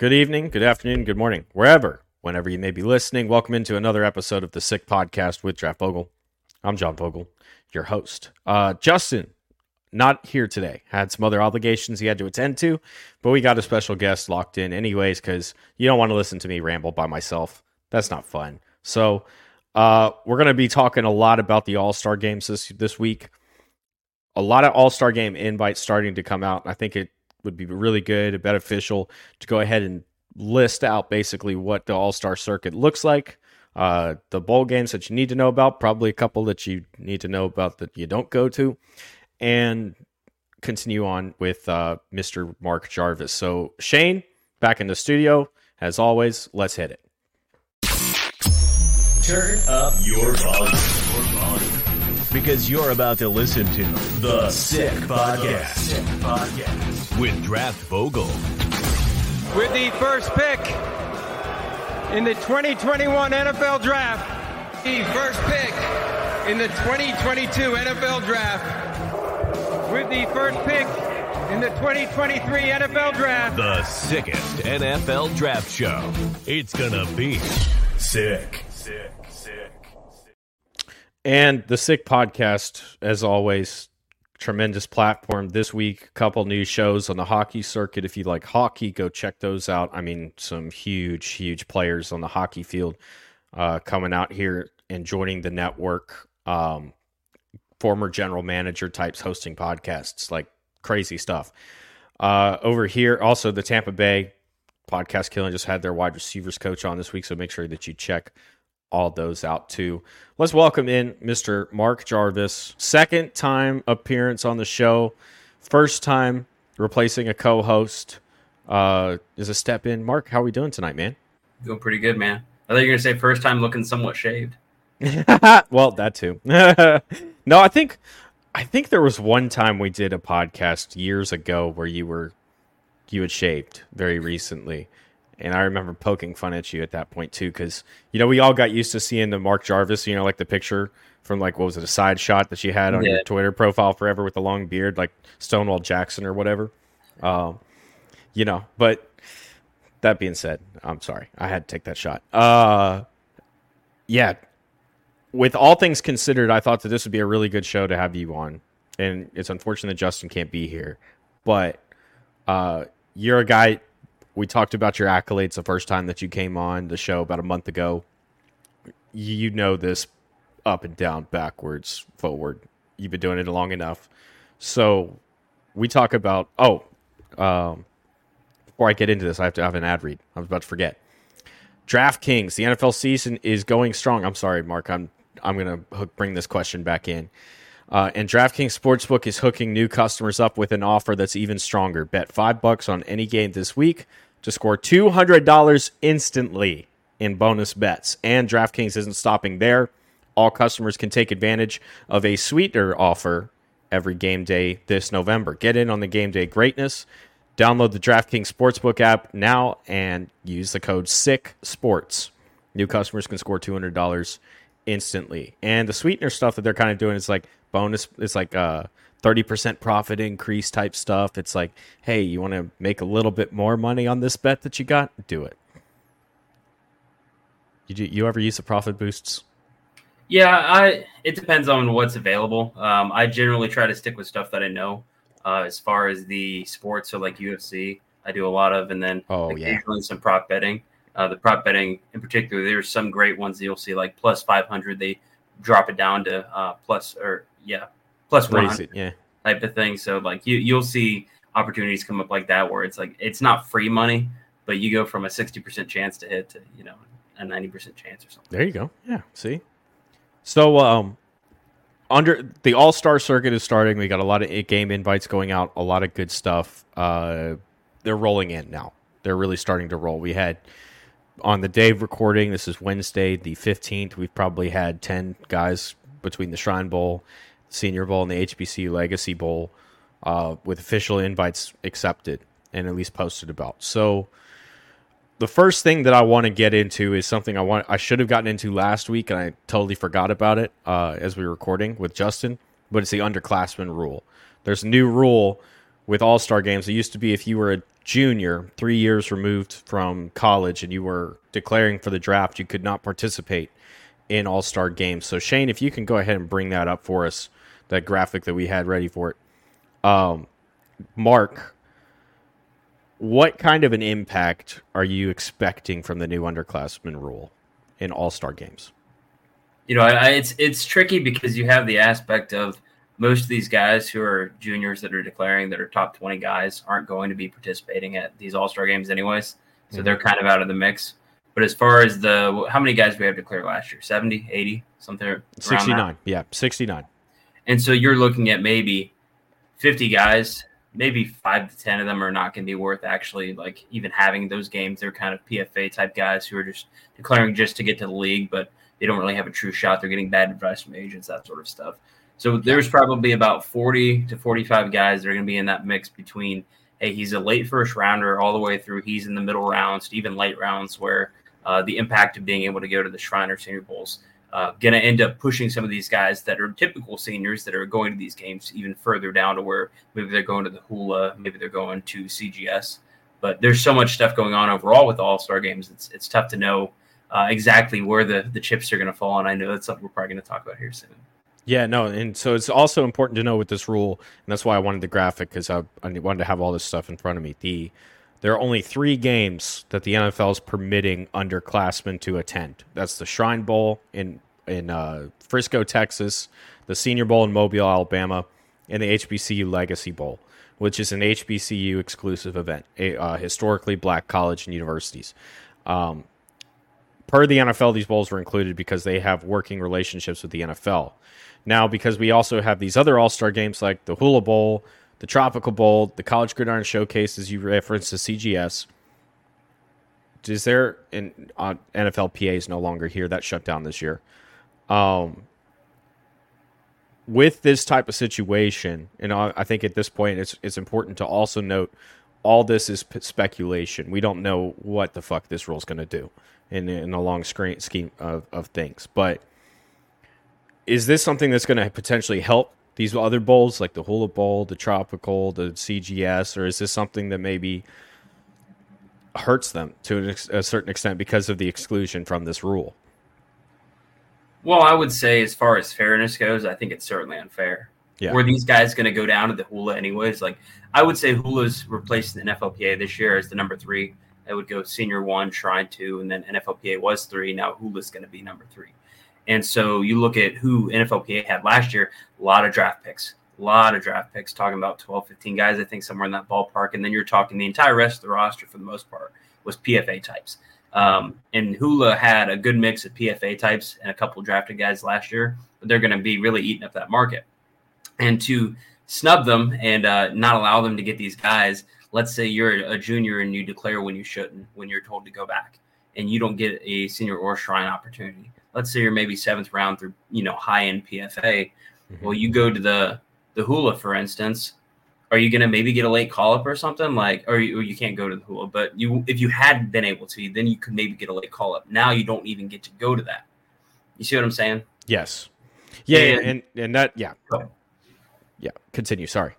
Good evening, good afternoon, good morning, wherever, whenever you may be listening. Welcome into another episode of the Sick Podcast with Draft Vogel. I'm John Vogel, your host. Uh, Justin, not here today. Had some other obligations he had to attend to, but we got a special guest locked in anyways because you don't want to listen to me ramble by myself. That's not fun. So uh, we're going to be talking a lot about the All Star games this this week. A lot of All Star game invites starting to come out. I think it would be really good beneficial to go ahead and list out basically what the All Star circuit looks like. Uh, the bowl games that you need to know about, probably a couple that you need to know about that you don't go to, and continue on with uh, Mr. Mark Jarvis. So, Shane, back in the studio. As always, let's hit it. Turn up. Your volume. Because you're about to listen to The Sick Podcast. Sick Podcast. With Draft Vogel. With the first pick in the 2021 NFL Draft. The first pick in the 2022 NFL Draft. With the first pick in the 2023 NFL Draft. The sickest NFL draft show. It's gonna be sick. Sick. Sick. And the Sick Podcast, as always, tremendous platform this week. A couple new shows on the hockey circuit. If you like hockey, go check those out. I mean, some huge, huge players on the hockey field uh, coming out here and joining the network. Um, former general manager types hosting podcasts, like crazy stuff. Uh, over here, also the Tampa Bay podcast killing just had their wide receivers coach on this week, so make sure that you check all those out too. Let's welcome in Mr. Mark Jarvis. Second time appearance on the show. First time replacing a co-host. Uh, is a step in. Mark, how are we doing tonight, man? Doing pretty good, man. I thought you were gonna say first time looking somewhat shaved. well, that too. no, I think I think there was one time we did a podcast years ago where you were you had shaved very recently. And I remember poking fun at you at that point too, because you know we all got used to seeing the Mark Jarvis, you know, like the picture from like what was it, a side shot that you had on Yeah. your Twitter profile forever with the long beard, like Stonewall Jackson or whatever. Um, you know, but that being said, I'm sorry, I had to take that shot. Uh, yeah, with all things considered, I thought that this would be a really good show to have you on, and it's unfortunate that Justin can't be here, but uh, you're a guy. We talked about your accolades the first time that you came on the show about a month ago. You know this up and down, backwards, forward. You've been doing it long enough. So we talk about. Oh, um, before I get into this, I have to have an ad read. I was about to forget. DraftKings, the NFL season is going strong. I'm sorry, Mark. I'm I'm gonna hook, bring this question back in. Uh, and DraftKings Sportsbook is hooking new customers up with an offer that's even stronger. Bet five bucks on any game this week to score two hundred dollars instantly in bonus bets. And DraftKings isn't stopping there. All customers can take advantage of a sweetener offer every game day this November. Get in on the game day greatness. Download the DraftKings Sportsbook app now and use the code SICK SPORTS. New customers can score $200 instantly. And the sweetener stuff that they're kind of doing is like bonus, it's like uh 30% profit increase type stuff. It's like, hey, you want to make a little bit more money on this bet that you got? Do it. You, do- you ever use the profit boosts? Yeah, I. It depends on what's available. Um, I generally try to stick with stuff that I know. Uh, as far as the sports, so like UFC, I do a lot of, and then Oh, yeah. occasionally some prop betting. Uh, the prop betting in particular, there's some great ones that you'll see like plus 500. They drop it down to uh, plus or yeah, plus it. Yeah. type of thing. So like you you'll see opportunities come up like that where it's like it's not free money, but you go from a 60% chance to hit to you know a 90% chance or something. There you go. Yeah. See. So um, under the All Star circuit is starting. We got a lot of game invites going out. A lot of good stuff. Uh, they're rolling in now. They're really starting to roll. We had on the day of recording. This is Wednesday, the fifteenth. We've probably had ten guys between the Shrine Bowl, Senior Bowl, and the HBCU Legacy Bowl uh, with official invites accepted and at least posted about. So the first thing that I want to get into is something I want I should have gotten into last week and I totally forgot about it uh, as we were recording with Justin, but it's the underclassmen rule. There's a new rule with All Star games. It used to be if you were a junior, three years removed from college, and you were declaring for the draft, you could not participate in All Star games. So Shane, if you can go ahead and bring that up for us, that graphic that we had ready for it. Um, Mark, what kind of an impact are you expecting from the new underclassmen rule in All Star games? You know, I, it's it's tricky because you have the aspect of most of these guys who are juniors that are declaring that are top 20 guys aren't going to be participating at these all-star games anyways so they're kind of out of the mix but as far as the how many guys we have declared last year 70 80 something around that? 69. Yeah, 69. And so you're looking at maybe 50 guys, maybe five to 10 of them are not going to be worth actually like even having those games. They're kind of PFA type guys who are just declaring just to get to the league, but they don't really have a true shot. They're getting bad advice from agents, that sort of stuff. So there's probably about 40 to 45 guys that are going to be in that mix between, hey, he's a late first rounder all the way through. He's in the middle rounds, even late rounds where uh, the impact of being able to go to the Shriner Senior Bowls uh, going to end up pushing some of these guys that are typical seniors that are going to these games even further down to where maybe they're going to the Hula, maybe they're going to CGS. But there's so much stuff going on overall with All Star games. It's it's tough to know uh, exactly where the the chips are going to fall. And I know that's something we're probably going to talk about here soon. Yeah, no, and so it's also important to know with this rule, and that's why I wanted the graphic because I, I wanted to have all this stuff in front of me. The there are only three games that the NFL is permitting underclassmen to attend. That's the Shrine Bowl in in uh, Frisco, Texas, the Senior Bowl in Mobile, Alabama, and the HBCU Legacy Bowl, which is an HBCU exclusive event, a, uh, historically black college and universities. Um, per the NFL, these bowls were included because they have working relationships with the NFL. Now, because we also have these other All Star games like the Hula Bowl, the Tropical Bowl, the College Gridiron Showcase, as you referenced to CGS. Is there in uh, NFLPA is no longer here? That shut down this year. Um, with this type of situation, and I, I think at this point it's it's important to also note all this is speculation. We don't know what the fuck this rule's going to do in in a long screen scheme of, of things. But is this something that's going to potentially help these other bowls, like the Hula Bowl, the Tropical, the CGS, or is this something that maybe hurts them to an ex- a certain extent because of the exclusion from this rule? Well, I would say as far as fairness goes, I think it's certainly unfair. Yeah. Were these guys going to go down to the Hula anyways? Like I would say Hula's replaced the NFLPA this year as the number three. It would go senior one, shrine two, and then NFLPA was three. Now Hula's going to be number three. And so you look at who NFLPA had last year, a lot of draft picks, a lot of draft picks, talking about 12, 15 guys, I think somewhere in that ballpark. And then you're talking the entire rest of the roster for the most part was PFA types. Um, and Hula had a good mix of PFA types and a couple drafted guys last year, but they're going to be really eating up that market. And to snub them and uh, not allow them to get these guys, let's say you're a junior and you declare when you shouldn't, when you're told to go back, and you don't get a senior or shrine opportunity. Let's say you're maybe seventh round through, you know, high end PFA. Mm-hmm. Well, you go to the the Hula, for instance. Are you going to maybe get a late call up or something like, or you, or you can't go to the Hula? But you, if you had been able to, then you could maybe get a late call up. Now you don't even get to go to that. You see what I'm saying? Yes. Yeah, And- and and that yeah. Yeah, continue. Sorry.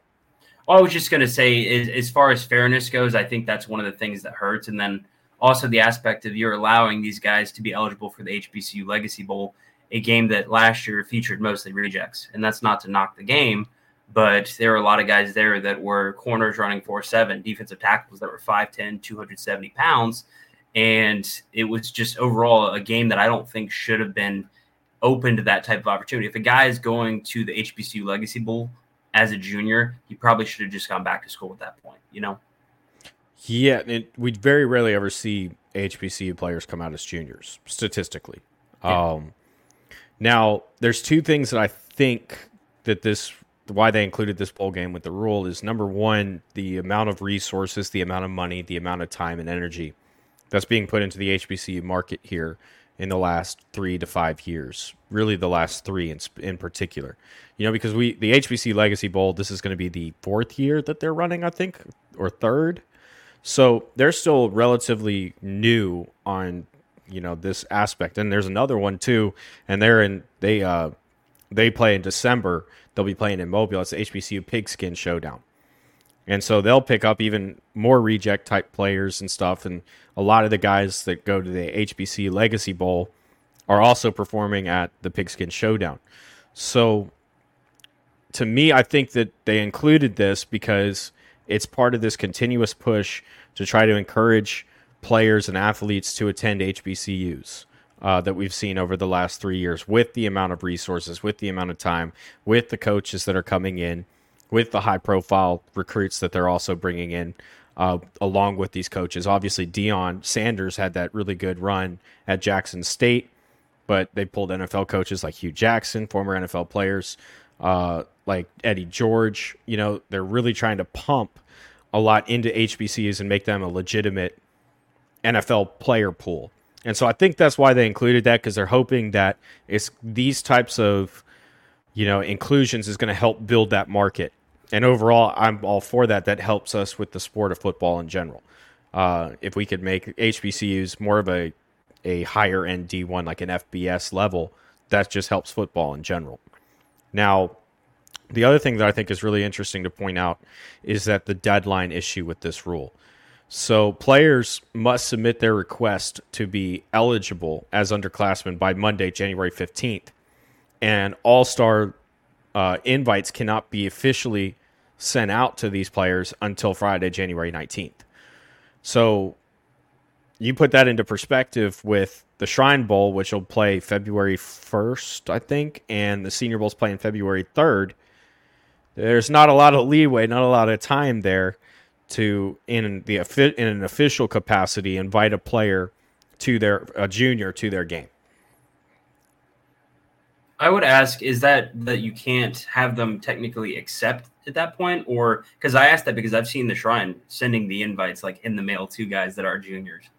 I was just going to say is, as far as fairness goes, I think that's one of the things that hurts. And then also the aspect of you're allowing these guys to be eligible for the HBCU Legacy Bowl, a game that last year featured mostly rejects. And that's not to knock the game, but there were a lot of guys there that were corners running 4 7, defensive tackles that were 5'10, 270 pounds. And it was just overall a game that I don't think should have been open to that type of opportunity. If a guy is going to the HBCU Legacy Bowl as a junior, he probably should have just gone back to school at that point, you know? Yeah, it, we very rarely ever see HBCU players come out as juniors, statistically. Yeah. Um, now, there's two things that I think that this why they included this bowl game with the rule is number one, the amount of resources, the amount of money, the amount of time and energy that's being put into the HBCU market here in the last three to five years. Really, the last three in, in particular. You know, because we the HBC Legacy Bowl, this is going to be the fourth year that they're running, I think, or third. So they're still relatively new on you know this aspect. And there's another one too, and they're in they uh they play in December. They'll be playing in Mobile. It's the HBCU Pigskin Showdown. And so they'll pick up even more reject type players and stuff. And a lot of the guys that go to the HBC Legacy Bowl are also performing at the Pigskin Showdown. So to me, I think that they included this because it's part of this continuous push to try to encourage players and athletes to attend HBCUs. Uh, that we've seen over the last three years with the amount of resources, with the amount of time, with the coaches that are coming in, with the high profile recruits that they're also bringing in uh, along with these coaches. Obviously, Deion Sanders had that really good run at Jackson State, but they pulled NFL coaches like Hue Jackson, former NFL players uh, like Eddie George. You know, they're really trying to pump a lot into HBCUs and make them a legitimate NFL player pool. And so I think that's why they included that because they're hoping that it's these types of you know inclusions is going to help build that market. And overall, I'm all for that. That helps us with the sport of football in general. Uh, if we could make HBCUs more of a a higher end D1 like an FBS level, that just helps football in general. Now, the other thing that I think is really interesting to point out is that the deadline issue with this rule. So players must submit their request to be eligible as underclassmen by Monday, January 15th. And all star uh, invites cannot be officially sent out to these players until Friday, January 19th. So you put that into perspective with the Shrine Bowl, which will play February 1st, I think, and the Senior Bowl's playing February 3rd. There's not a lot of leeway, not a lot of time there to in the in an official capacity invite a player to their a junior to their game. I would ask is that that you can't have them technically accept at that point or cuz I asked that because I've seen the shrine sending the invites like in the mail to guys that are juniors.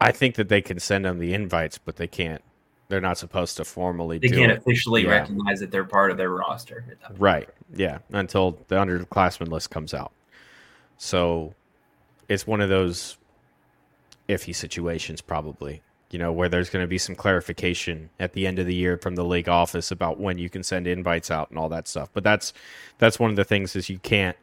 I think that they can send them the invites but they can't they're not supposed to formally they can't it. officially yeah. recognize that they're part of their roster right yeah until the underclassmen list comes out so it's one of those iffy situations, probably, you know, where there's going to be some clarification at the end of the year from the league office about when you can send invites out and all that stuff. But that's that's one of the things is you can't.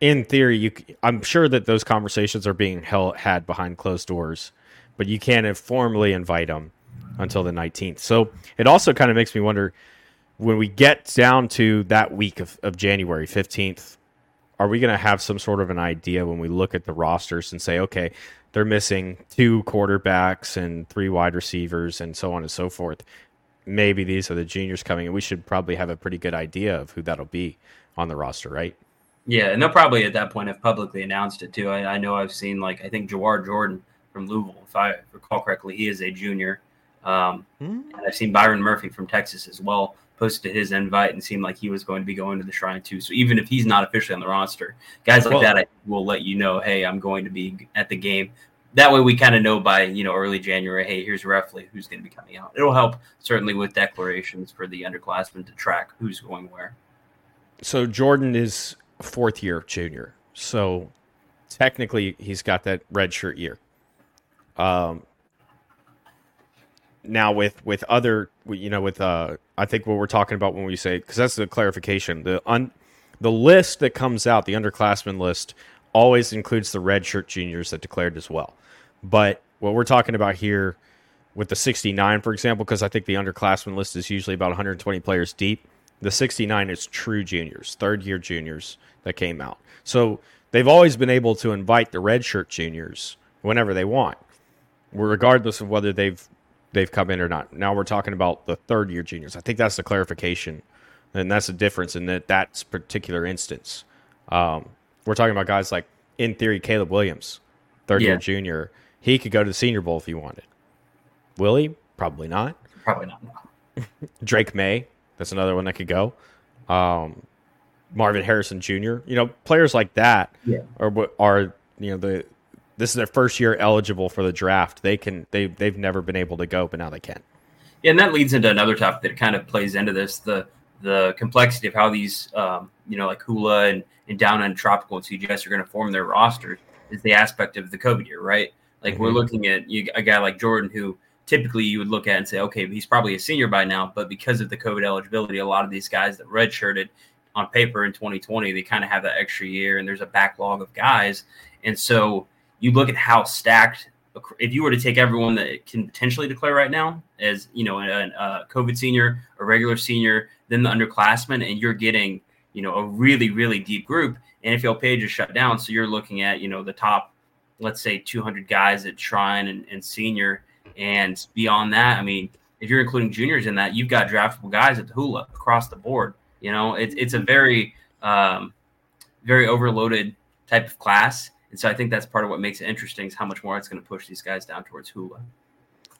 In theory, you I'm sure that those conversations are being held had behind closed doors, but you can't formally invite them until the 19th. So it also kind of makes me wonder when we get down to that week of, of January 15th are we going to have some sort of an idea when we look at the rosters and say, okay, they're missing two quarterbacks and three wide receivers and so on and so forth? Maybe these are the juniors coming, and we should probably have a pretty good idea of who that'll be on the roster, right? Yeah, and they'll probably at that point have publicly announced it too. I, I know I've seen like I think Jawhar Jordan from Louisville, if I recall correctly, he is a junior. Um, mm-hmm. And I've seen Byron Murphy from Texas as well posted his invite and seemed like he was going to be going to the shrine too. So even if he's not officially on the roster, guys like well, that I will let you know, hey, I'm going to be at the game. That way we kind of know by you know early January, hey, here's roughly who's going to be coming out. It'll help certainly with declarations for the underclassmen to track who's going where. So Jordan is fourth year junior. So technically he's got that red shirt year. Um, now with with other you know with uh I think what we're talking about when we say because that's the clarification the un the list that comes out the underclassmen list always includes the red shirt juniors that declared as well but what we're talking about here with the 69 for example because I think the underclassmen list is usually about 120 players deep The 69 is true juniors, third year juniors that came out. So they've always been able to invite the redshirt juniors whenever they want, regardless of whether they've they've come in or not. Now we're talking about the third year juniors. I think that's the clarification, and that's the difference in that that particular instance. Um, we're talking about guys like, in theory, Caleb Williams, third year junior. He could go to the Senior Bowl if he wanted. Will he? Probably not. Probably not. Drake Maye, that's another one that could go. Um, Marvin Harrison Jr. You know, players like that Yeah. are are you know the this is their first year eligible for the draft. They can they they've never been able to go, but now they can. Yeah, and that leads into another topic that kind of plays into this the the complexity of how these um, you know like Hula and, and Down and Tropical and CGS are going to form their rosters is the aspect of the COVID year, right? Like we're Mhm. looking at you, a guy like Jordan who typically you would look at and say, okay, he's probably a senior by now, but because of the COVID eligibility, a lot of these guys that redshirted on paper in 2020, they kind of have that extra year, and there's a backlog of guys, and so you look at how stacked. If you were to take everyone that can potentially declare right now as you know a, a COVID senior, a regular senior, then the underclassmen, and you're getting you know a really really deep group. NFL page is shut down, so you're looking at you know the top, let's say 200 guys at Shrine and, and senior, and beyond that, I mean, if you're including juniors in that, you've got draftable guys at the Hula across the board. You know, it's it's a very um, very overloaded type of class, and so I think that's part of what makes it interesting is how much more it's going to push these guys down towards Hula.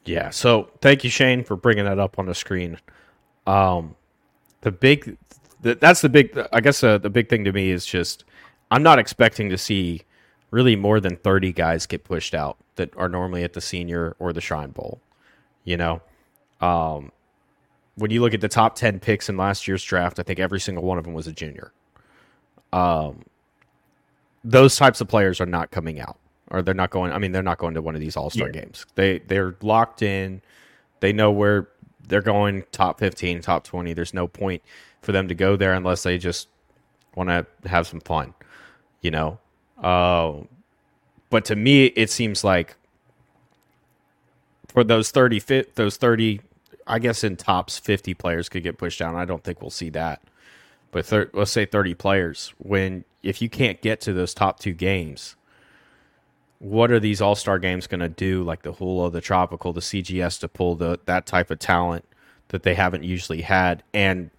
Yeah. So thank you, Shane, for bringing that up on the screen. Um, the big, the, that's the big. I guess uh, the big thing to me is just I'm not expecting to see really more than 30 guys get pushed out that are normally at the senior or the Shrine Bowl. You know, um, when you look at the top 10 picks in last year's draft, I think every single one of them was a junior. Um, those types of players are not coming out or they're not going. I mean, they're not going to one of these All Star Yeah. games. They they're locked in. They know where they're going. Top fifteen, top twenty. There's no point for them to go there unless they just want to have some fun. You know. Uh, but to me, it seems like for those thirty fit those thirty, I guess in tops fifty players could get pushed down. I don't think we'll see that. But thir- let's say thirty players. When if you can't get to those top two games, what are these All Star games going to do? Like the Hula, the Tropical, the CGS to pull the that type of talent that they haven't usually had, and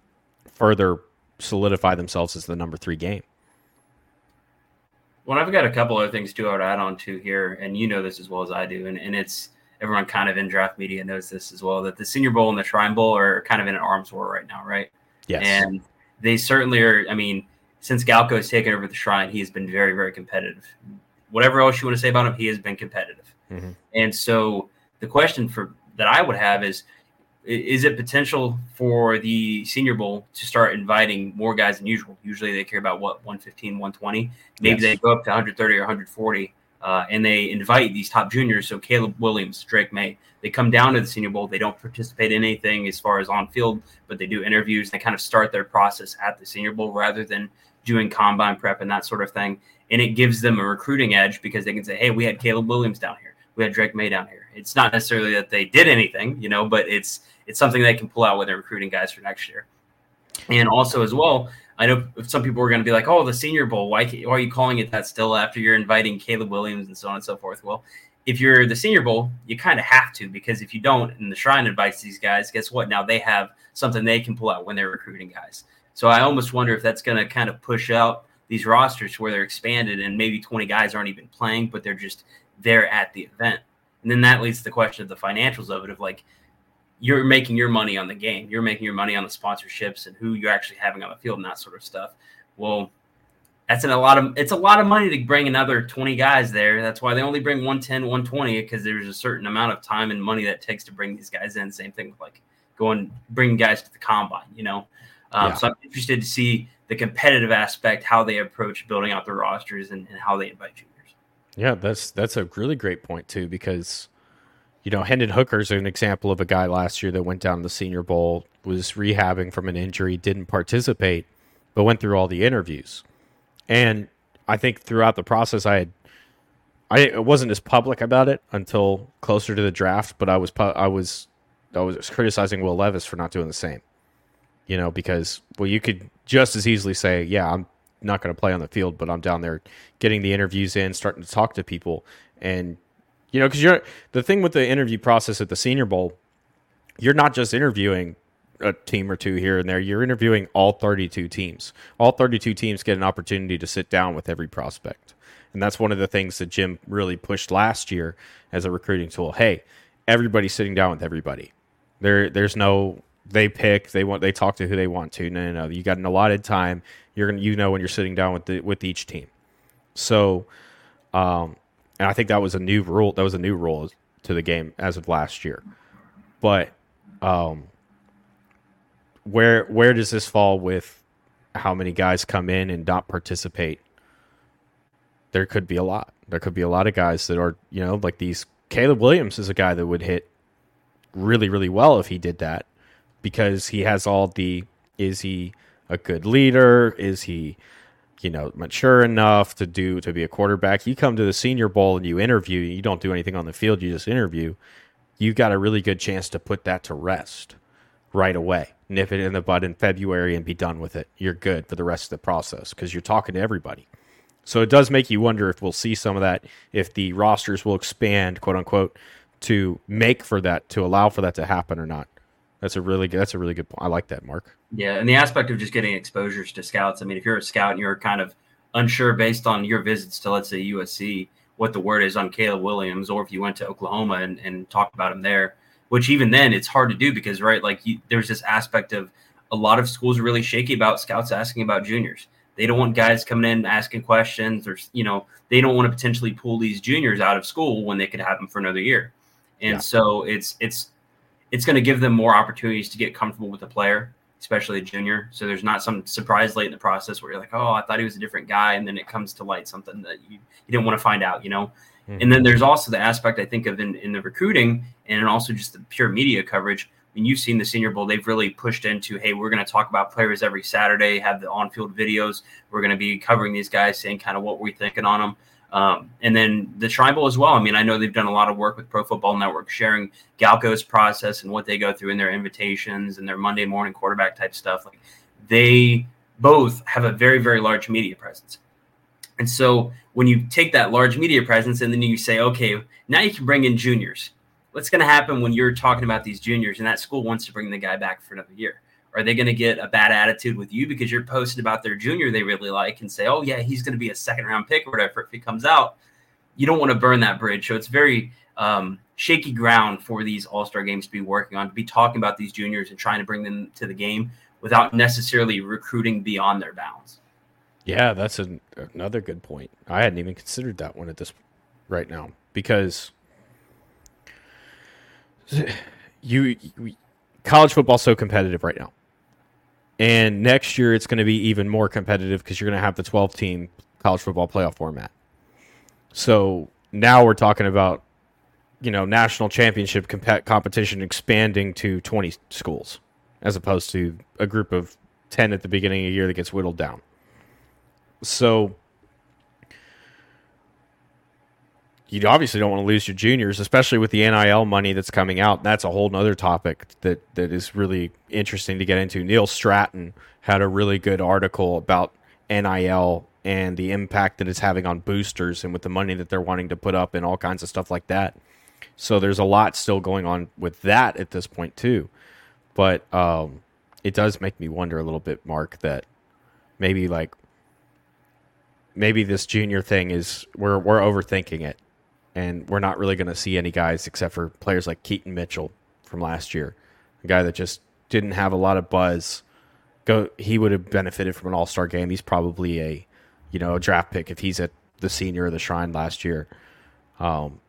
further solidify themselves as the number three game. Well, I've got a couple other things too I would add on to here, and you know this as well as I do, and, and it's everyone kind of in draft media knows this as well that the Senior Bowl and the Shrine Bowl are kind of in an arms war right now, right? Yes. And they certainly are. I mean, since Galko has taken over the Shrine, he has been very, very competitive. Whatever else you want to say about him, he has been competitive. Mhm. And so the question for that I would have is is it potential for the senior bowl to start inviting more guys than usual usually they care about what 115 120 maybe Yes. they go up to 130 or 140 uh, and they invite these top juniors so caleb williams drake maye. They come down to the senior bowl. They don't participate in anything as far as on field but they do interviews. They kind of start their process at the senior bowl rather than doing combine prep and that sort of thing. And it gives them a recruiting edge because they can say hey we had caleb williams down here. We had Drake Maye down here. It's not necessarily that they did anything, you know, but it's it's something they can pull out when they're recruiting guys for next year. And also as well, I know some people are going to be like, "Oh, the Senior Bowl. Why, why are you calling it that still after you're inviting Caleb Williams and so on and so forth?" Well, if you're the Senior Bowl, you kind of have to because if you don't, and the Shrine invites these guys, guess what? Now they have something they can pull out when they're recruiting guys. So I almost wonder if that's going to kind of push out these rosters where they're expanded and maybe 20 guys aren't even playing, but they're just there at the event. And then that leads to the question of the financials of it of like you're making your money on the game. You're making your money on the sponsorships and who you're actually having on the field and that sort of stuff. Well, that's in a lot of it's a lot of money to bring another 20 guys there. That's why they only bring 110, 120 because there's a certain amount of time and money that takes to bring these guys in. Same thing with like going bringing guys to the combine, you know. Um, Yeah. So I'm interested to see the competitive aspect, how they approach building out their rosters and, and how they invite juniors. Yeah, that's that's a really great point too because you know Hendon Hooker's an example of a guy last year that went down to the Senior Bowl, was rehabbing from an injury, didn't participate, but went through all the interviews. And I think throughout the process, I had I wasn't as public about it until closer to the draft, but I was, I was I was criticizing Will Levis for not doing the same. You know, because well, you could just as easily say, yeah, I'm not going to play on the field, but I'm down there getting the interviews in, starting to talk to people, and you know, because you're the thing with the interview process at the Senior Bowl, you're not just interviewing a team or two here and there. You're interviewing all 32 teams. All 32 teams get an opportunity to sit down with every prospect. And that's one of the things that Jim really pushed last year as a recruiting tool. Hey, everybody's sitting down with everybody. There there's no they pick, they want they talk to who they want to. No, no, no. You got an allotted time. You're gonna you know when you're sitting down with the with each team. So um and I think that was a new rule that was a new rule to the game as of last year. But um where where does this fall with how many guys come in and not participate? There could be a lot. There could be a lot of guys that are, you know, like these Caleb Williams is a guy that would hit really, really well if he did that because he has all the is he a good leader? Is he, you know, mature enough to do to be a quarterback? You come to the senior bowl and you interview, you don't do anything on the field, you just interview. You've got a really good chance to put that to rest right away nip it in the bud in February and be done with it. You're good for the rest of the process because you're talking to everybody. So it does make you wonder if we'll see some of that, if the rosters will expand, quote unquote, to make for that, to allow for that to happen or not. That's a really good. That's a really good point. I like that, Mark. Yeah, and the aspect of just getting exposures to scouts. I mean, if you're a scout and you're kind of unsure based on your visits to, let's say, USC, what the word is on Caleb Williams, or if you went to Oklahoma and, and talked about him there, which even then it's hard to do because right like you, there's this aspect of a lot of schools are really shaky about scouts asking about juniors they don't want guys coming in asking questions or you know they don't want to potentially pull these juniors out of school when they could have them for another year and yeah. so it's it's it's going to give them more opportunities to get comfortable with the player especially a junior so there's not some surprise late in the process where you're like oh i thought he was a different guy and then it comes to light something that you, you didn't want to find out you know Mm-hmm. And then there's also the aspect I think of in, in the recruiting and also just the pure media coverage. I mean, you've seen the Senior Bowl; they've really pushed into, hey, we're going to talk about players every Saturday, have the on-field videos. We're going to be covering these guys, saying kind of what we're thinking on them. Um, and then the tribal as well. I mean, I know they've done a lot of work with Pro Football Network, sharing Galko's process and what they go through in their invitations and their Monday morning quarterback type stuff. Like they both have a very, very large media presence. And so when you take that large media presence and then you say, okay, now you can bring in juniors. What's going to happen when you're talking about these juniors and that school wants to bring the guy back for another year? Are they going to get a bad attitude with you because you're posting about their junior they really like and say, oh, yeah, he's going to be a second round pick or whatever if he comes out? You don't want to burn that bridge. So it's very um, shaky ground for these all star games to be working on, to be talking about these juniors and trying to bring them to the game without necessarily recruiting beyond their bounds. Yeah, that's an, another good point. I hadn't even considered that one at this right now because you, you college football's so competitive right now. And next year it's going to be even more competitive because you're going to have the 12 team college football playoff format. So now we're talking about you know national championship comp- competition expanding to 20 schools as opposed to a group of 10 at the beginning of the year that gets whittled down. So you obviously don't want to lose your juniors, especially with the NIL money that's coming out. That's a whole other topic that, that is really interesting to get into. Neil Stratton had a really good article about NIL and the impact that it's having on boosters and with the money that they're wanting to put up and all kinds of stuff like that. So there's a lot still going on with that at this point too. But um, it does make me wonder a little bit, Mark, that maybe like maybe this junior thing is we're we're overthinking it, and we're not really going to see any guys except for players like Keaton Mitchell from last year, a guy that just didn't have a lot of buzz. Go, he would have benefited from an All Star game. He's probably a, you know, a draft pick if he's at the senior of the Shrine last year. Um,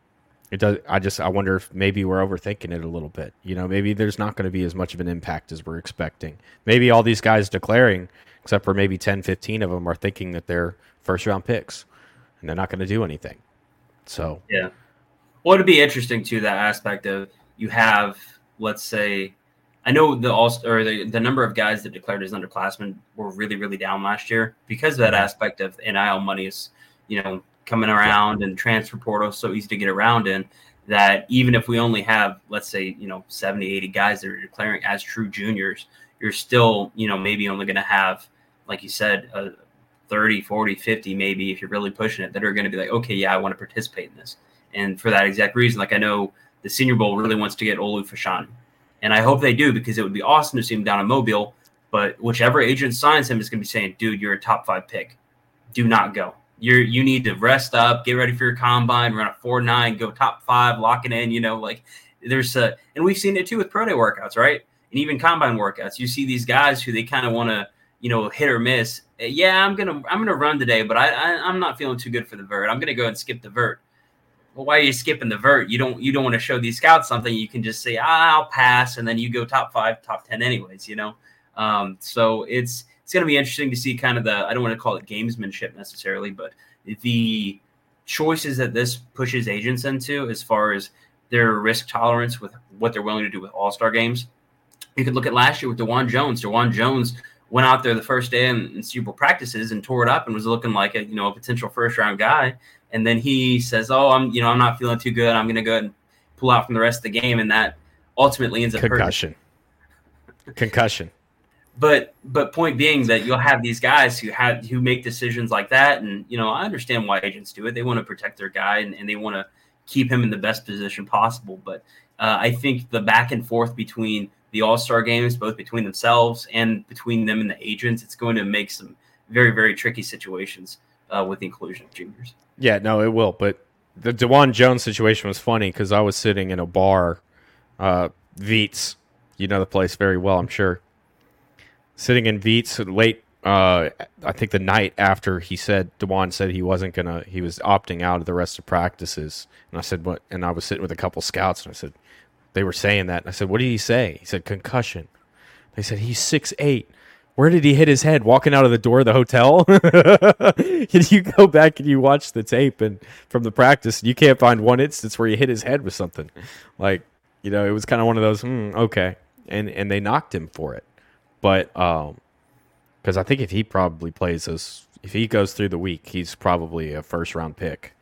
it does. I just I wonder if maybe we're overthinking it a little bit. You know, maybe there's not going to be as much of an impact as we're expecting. Maybe all these guys declaring, except for maybe 10, 15 of them, are thinking that they're first round picks, and they're not going to do anything. So yeah, well, it'd be interesting too that aspect of you have, let's say, I know the all or the, the number of guys that declared as underclassmen were really really down last year because of that aspect of NIL money is you know coming around and transfer portal so easy to get around in that even if we only have let's say you know 70 80 guys that are declaring as true juniors you're still, you know, maybe only going to have, like you said, a 30, 40, 50, maybe if you're really pushing it, that are going to be like, okay, yeah, I want to participate in this. And for that exact reason, like I know the Senior Bowl really wants to get Olu Fashanu. And I hope they do because it would be awesome to see him down in Mobile. But whichever agent signs him is going to be saying, dude, you're a top five pick. Do not go. You're you need to rest up, get ready for your combine, run a four nine, go top five, lock it in. You know, like there's a, and we've seen it too with pro day workouts, right? And even combine workouts. You see these guys who they kind of want to, you know, hit or miss. Yeah, I'm gonna I'm gonna run today, but I, I I'm not feeling too good for the vert. I'm gonna go and skip the vert well, why are you skipping the vert? You don't you don't want to show these scouts something. You can just say, ah, I'll pass, and then you go top five, top ten, anyways. You know, um, so it's it's to be interesting to see kind of the I don't want to call it gamesmanship necessarily, but the choices that this pushes agents into as far as their risk tolerance with what they're willing to do with All Star games. You could look at last year with Dawand Jones. Dawand Jones went out there the first day in, in Super Bowl practices and tore it up and was looking like a you know a potential first round guy and then he says, "Oh, I'm you know I'm not feeling too good. I'm going to go and pull out from the rest of the game," and that ultimately ends up concussion. Hurting. Concussion. But but point being that you'll have these guys who have who make decisions like that, and you know I understand why agents do it. They want to protect their guy and, and they want to keep him in the best position possible. But uh, I think the back and forth between the All Star games, both between themselves and between them and the agents, it's going to make some very very tricky situations uh, with the inclusion of juniors. Yeah, no, it will. But the Dawand Jones situation was funny because I was sitting in a bar, uh, Veets. You know the place very well, I'm sure. Sitting in Veets late, uh, I think the night after he said Dawand said he wasn't gonna, he was opting out of the rest of practices, and I said what? And I was sitting with a couple scouts, and I said they were saying that, and I said, what did he say? He said concussion. They said he's six eight where did he hit his head walking out of the door of the hotel? you go back and you watch the tape and from the practice, you can't find one instance where he hit his head with something. Like, you know, it was kind of one of those, hmm, okay. And and they knocked him for it. But um because I think if he probably plays as if he goes through the week, he's probably a first round pick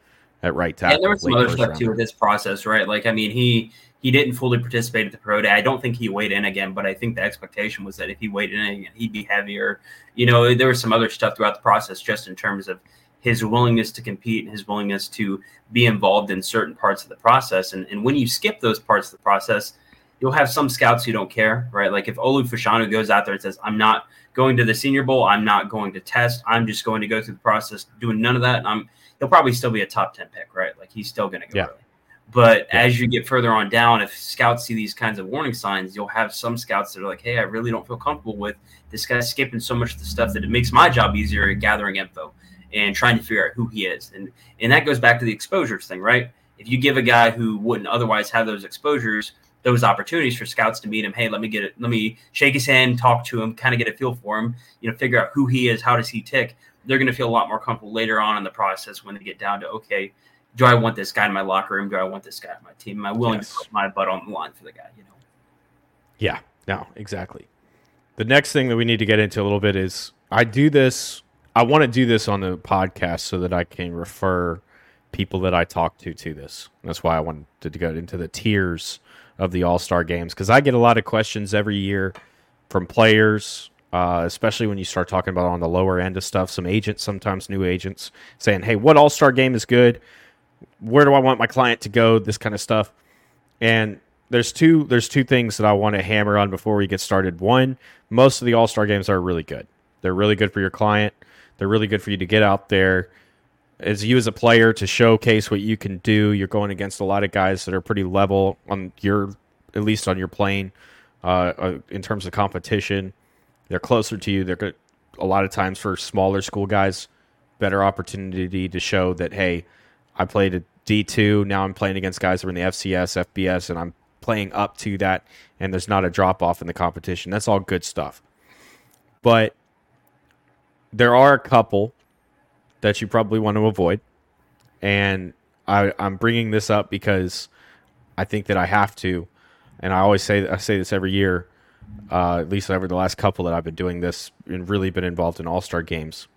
at right tackle. And there was some other stuff too with this process, right? Like, I mean, he he didn't fully participate at the pro day. I don't think he weighed in again, but I think the expectation was that if he weighed in again, he'd be heavier. You know, there was some other stuff throughout the process just in terms of his willingness to compete and his willingness to be involved in certain parts of the process. And, and when you skip those parts of the process, you'll have some scouts who don't care, right? Like if Olu Fashanu goes out there and says, I'm not going to the senior bowl, I'm not going to test, I'm just going to go through the process doing none of that. And I'm he'll probably still be a top 10 pick, right? Like he's still gonna go yeah. early. But yeah. as you get further on down, if scouts see these kinds of warning signs, you'll have some scouts that are like, "Hey, I really don't feel comfortable with this guy skipping so much of the stuff that it makes my job easier at gathering info and trying to figure out who he is." And and that goes back to the exposures thing, right? If you give a guy who wouldn't otherwise have those exposures, those opportunities for scouts to meet him, hey, let me get it, let me shake his hand, talk to him, kind of get a feel for him, you know, figure out who he is, how does he tick. They're going to feel a lot more comfortable later on in the process when they get down to okay do I want this guy in my locker room? Do I want this guy on my team? Am I willing yes. to put my butt on the line for the guy? You know. Yeah. No. Exactly. The next thing that we need to get into a little bit is I do this. I want to do this on the podcast so that I can refer people that I talk to to this. That's why I wanted to go into the tiers of the All Star games because I get a lot of questions every year from players, uh, especially when you start talking about on the lower end of stuff. Some agents, sometimes new agents, saying, "Hey, what All Star game is good? Where do I want my client to go, this kind of stuff. And there's two there's two things that I want to hammer on before we get started. One, most of the All-Star games are really good. They're really good for your client. They're really good for you to get out there as you as a player to showcase what you can do. You're going against a lot of guys that are pretty level on your at least on your plane uh, uh in terms of competition. They're closer to you. They're good a lot of times for smaller school guys, better opportunity to show that hey, I played a D2. Now I'm playing against guys who are in the FCS, FBS, and I'm playing up to that, and there's not a drop off in the competition. That's all good stuff. But there are a couple that you probably want to avoid. And I, I'm bringing this up because I think that I have to. And I always say I say this every year, uh, at least over the last couple that I've been doing this and really been involved in All Star games.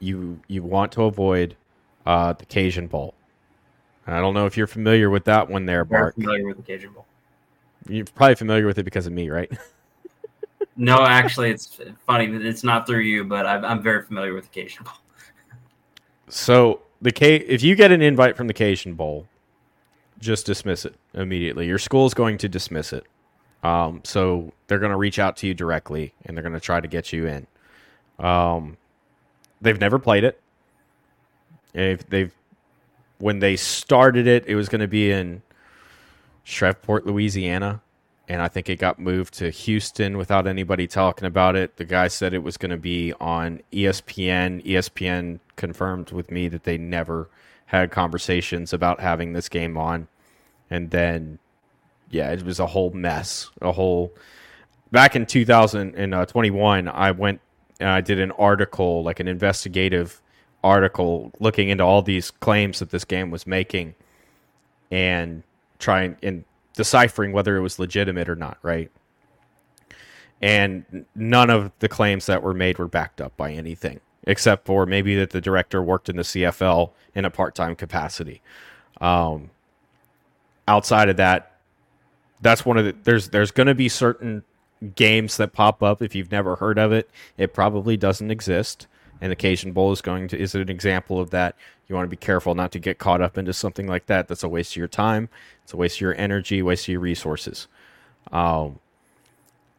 You you want to avoid uh, the Cajun Bowl. I don't know if you're familiar with that one there, Bart. familiar with the Cajun Bowl. You're probably familiar with it because of me, right? No, actually, it's funny. It's not through you, but I'm, I'm very familiar with the Cajun Bowl. So the K, if you get an invite from the Cajun Bowl, just dismiss it immediately. Your school is going to dismiss it. Um, so they're going to reach out to you directly and they're going to try to get you in. Um, they've never played it. If they've when they started it, it was going to be in Shreveport, Louisiana, and I think it got moved to Houston without anybody talking about it. The guy said it was going to be on ESPN. ESPN confirmed with me that they never had conversations about having this game on. And then, yeah, it was a whole mess. A whole. Back in 2021, uh, I went and I did an article, like an investigative article, looking into all these claims that this game was making and trying and deciphering whether it was legitimate or not, right? And none of the claims that were made were backed up by anything, except for maybe that the director worked in the CFL in a part time capacity. Um, outside of that, that's one of the there's there's going to be certain games that pop up if you've never heard of it. It probably doesn't exist. And the Cajun Bowl is going to is an example of that. You want to be careful not to get caught up into something like that. That's a waste of your time. It's a waste of your energy, waste of your resources. Um,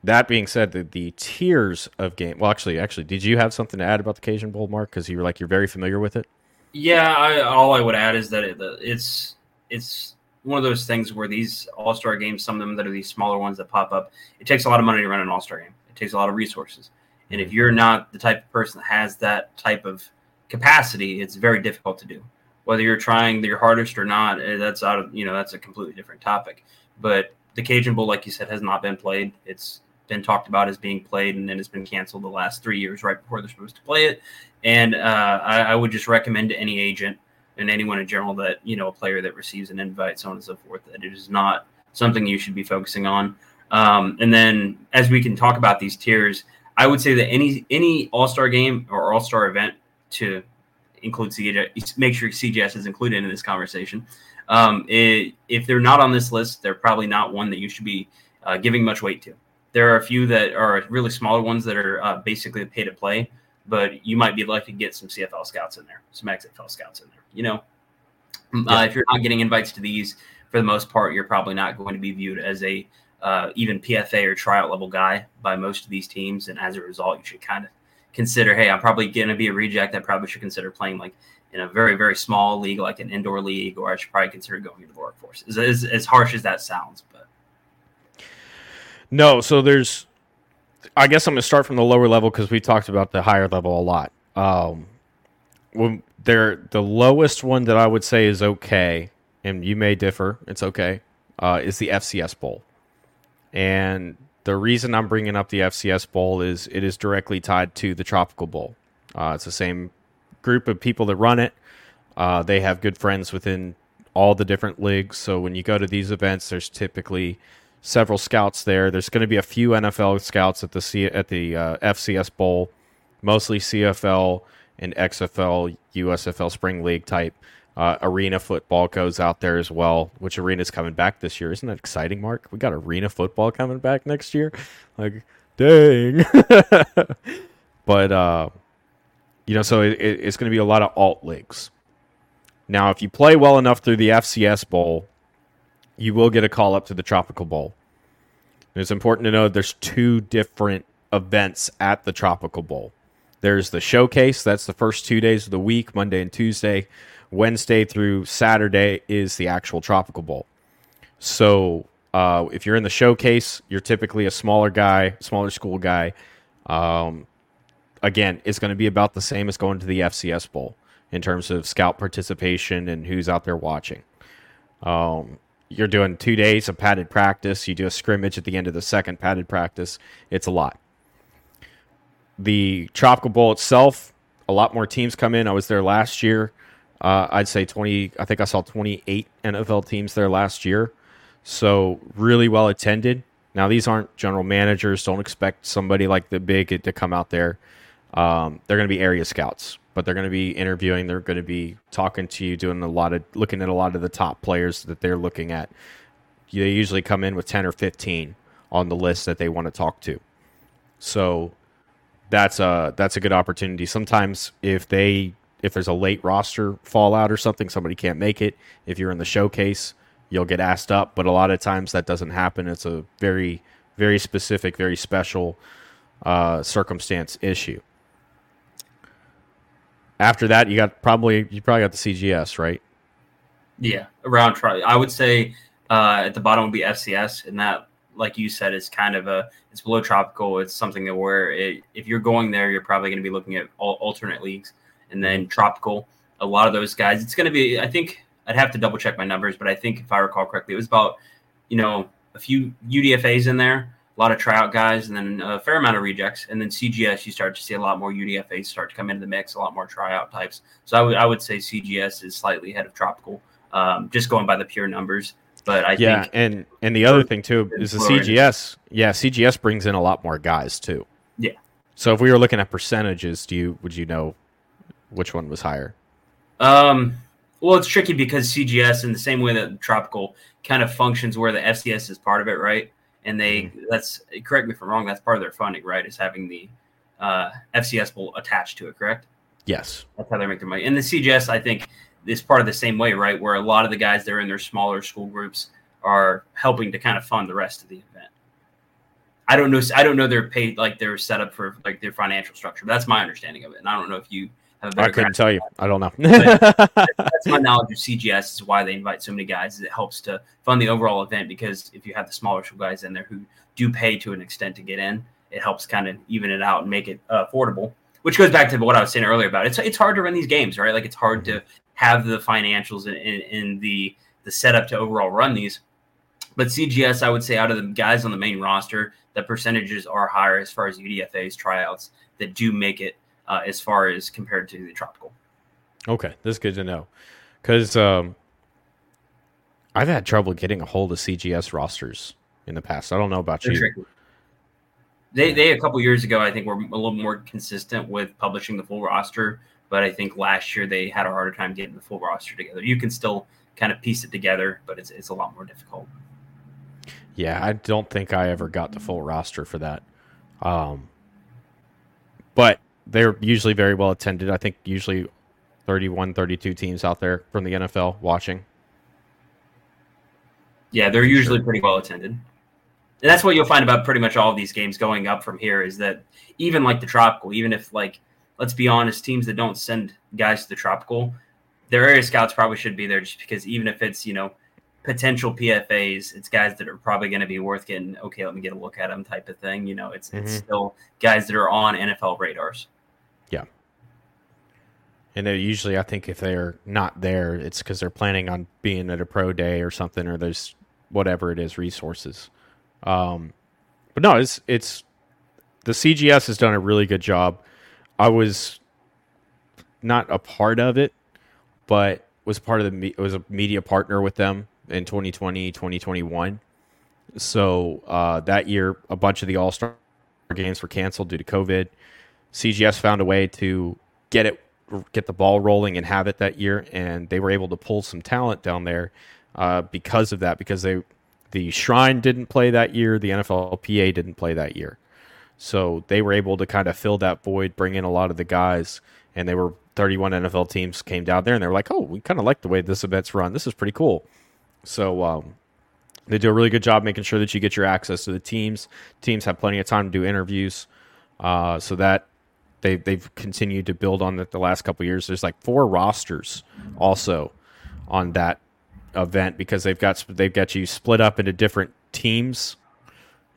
that being said, the, the tiers of game. Well, actually, actually, did you have something to add about the Cajun Bowl, Mark? Because you were like you're very familiar with it. Yeah, I, all I would add is that it, it's it's one of those things where these All Star games, some of them that are these smaller ones that pop up, it takes a lot of money to run an All Star game. It takes a lot of resources, and if you're not the type of person that has that type of capacity, it's very difficult to do. Whether you're trying your hardest or not, eh, that's out of you know that's a completely different topic. But the Cajun Bowl, like you said, has not been played. It's been talked about as being played, and then it's been canceled the last three years right before they're supposed to play it. And uh, I, I would just recommend to any agent and anyone in general that you know a player that receives an invite, so on and so forth, that it is not something you should be focusing on. Um, and then as we can talk about these tiers, I would say that any any All Star game or All Star event to include CGS, make sure CGS is included in this conversation. Um, it, if they're not on this list, they're probably not one that you should be uh, giving much weight to. There are a few that are really smaller ones that are uh, basically pay to play, but you might be lucky to get some CFL scouts in there, some XFL scouts in there. You know, mm, uh, if you're not getting invites to these, for the most part, you're probably not going to be viewed as a uh, even PFA or tryout level guy by most of these teams, and as a result, you should kind of consider, hey, I'm probably going to be a reject. I probably should consider playing like in a very very small league, like an indoor league, or I should probably consider going into the workforce. As, as, as harsh as that sounds, but no. So there's, I guess I'm going to start from the lower level because we talked about the higher level a lot. Um, when there, the lowest one that I would say is okay, and you may differ. It's okay. Uh, is the FCS Bowl, and the reason I'm bringing up the FCS Bowl is it is directly tied to the Tropical Bowl. Uh, it's the same group of people that run it. Uh, they have good friends within all the different leagues. So when you go to these events, there's typically several scouts there. There's going to be a few NFL scouts at the C- at the uh, FCS Bowl, mostly CFL and XFL, USFL Spring League type. Uh, arena football goes out there as well, which arena's coming back this year. Isn't that exciting, Mark? We got arena football coming back next year. Like, dang. but uh, you know, so it, it's going to be a lot of alt leagues. Now, if you play well enough through the FCS Bowl, you will get a call up to the Tropical Bowl. And it's important to know there's two different events at the Tropical Bowl. There's the showcase, that's the first two days of the week, Monday and Tuesday. Wednesday through Saturday is the actual Tropical Bowl. So uh, if you're in the showcase, you're typically a smaller guy, smaller school guy. Um, again, it's going to be about the same as going to the FCS Bowl in terms of scout participation and who's out there watching. Um, you're doing two days of padded practice. You do a scrimmage at the end of the second padded practice. It's a lot. The Tropical Bowl itself, a lot more teams come in. I was there last year. Uh, I'd say 20, I think I saw 28 NFL teams there last year. So, really well attended. Now, these aren't general managers. Don't expect somebody like the big to come out there. Um, they're going to be area scouts, but they're going to be interviewing. They're going to be talking to you, doing a lot of looking at a lot of the top players that they're looking at. They usually come in with 10 or 15 on the list that they want to talk to. So that's a that's a good opportunity. Sometimes if they if there's a late roster fallout or something, somebody can't make it. If you're in the showcase, you'll get asked up. But a lot of times that doesn't happen. It's a very very specific, very special uh, circumstance issue. After that, you got probably you probably got the CGS right. Yeah, around. I would say uh, at the bottom would be FCS, and that, like you said, is kind of a it's below tropical. It's something that where it, if you're going there, you're probably going to be looking at all, alternate leagues, and then tropical. A lot of those guys, it's going to be. I think I'd have to double check my numbers, but I think if I recall correctly, it was about you know a few UDFA's in there, a lot of tryout guys, and then a fair amount of rejects. And then CGS, you start to see a lot more UDFA's start to come into the mix, a lot more tryout types. So I would I would say CGS is slightly ahead of tropical, um, just going by the pure numbers. But I yeah, think and and the other thing too is the CGS. Yeah, CGS brings in a lot more guys too. Yeah. So if we were looking at percentages, do you would you know which one was higher? Um, well, it's tricky because CGS, in the same way that Tropical kind of functions, where the FCS is part of it, right? And they that's correct me if I'm wrong. That's part of their funding, right? Is having the uh, FCS bowl attached to it, correct? Yes. That's how they make their money. And the CGS, I think, is part of the same way, right? Where a lot of the guys that are in their smaller school groups are helping to kind of fund the rest of the event. I don't know. I don't know they're paid like they're set up for like their financial structure. That's my understanding of it, and I don't know if you have a better I couldn't tell you. I don't know. that's my knowledge of CGS is why they invite so many guys. Is it helps to fund the overall event because if you have the smaller school guys in there who do pay to an extent to get in, it helps kind of even it out and make it uh, affordable. Which goes back to what I was saying earlier about it's it's hard to run these games, right? Like it's hard to have the financials in, in, in the the setup to overall run these. But CGS, I would say, out of the guys on the main roster, the percentages are higher as far as UDFA's tryouts that do make it uh, as far as compared to the tropical. okay, that's good to know. Because um, I've had trouble getting a hold of CGS rosters in the past. I don't know about They're you. tricky. They they a couple years ago, I think, were a little more consistent with publishing the full roster. But I think last year they had a harder time getting the full roster together. You can still kind of piece it together, but it's it's a lot more difficult. Yeah, I don't think I ever got the full roster for that. Um, but they're usually very well attended. I think usually 31, 32 teams out there from the NFL watching. Yeah, they're usually pretty well attended. And that's what you'll find about pretty much all of these games going up from here is that even like the tropical, even if like let's be honest, teams that don't send guys to the tropical, their area scouts probably should be there just because even if it's, you know, potential PFAs, it's guys that are probably going to be worth getting, okay, let me get a look at them type of thing. You know, it's it's Mhm. still guys that are on NFL radars. And they usually, I think, if they're not there, it's because they're planning on being at a pro day or something, or there's whatever it is, resources. Um, but no, it's it's the CGS has done a really good job. I was not a part of it, but was part of the was a media partner with them in 2020, 2021. So uh, that year, a bunch of the All Star games were canceled due to COVID. CGS found a way to get it, get the ball rolling, and have it that year, and they were able to pull some talent down there uh, because of that. Because they, the Shrine didn't play that year, the NFLPA didn't play that year, so they were able to kind of fill that void, bring in a lot of the guys, and they were 31 NFL teams came down there, and they were like, "Oh, we kind of like the way this event's run. This is pretty cool." So um, they do a really good job making sure that you get your access to the teams. Teams have plenty of time to do interviews, uh, so that they they've continued to build on it the last couple years. There's like four rosters also on that event because they've got they've got you split up into different teams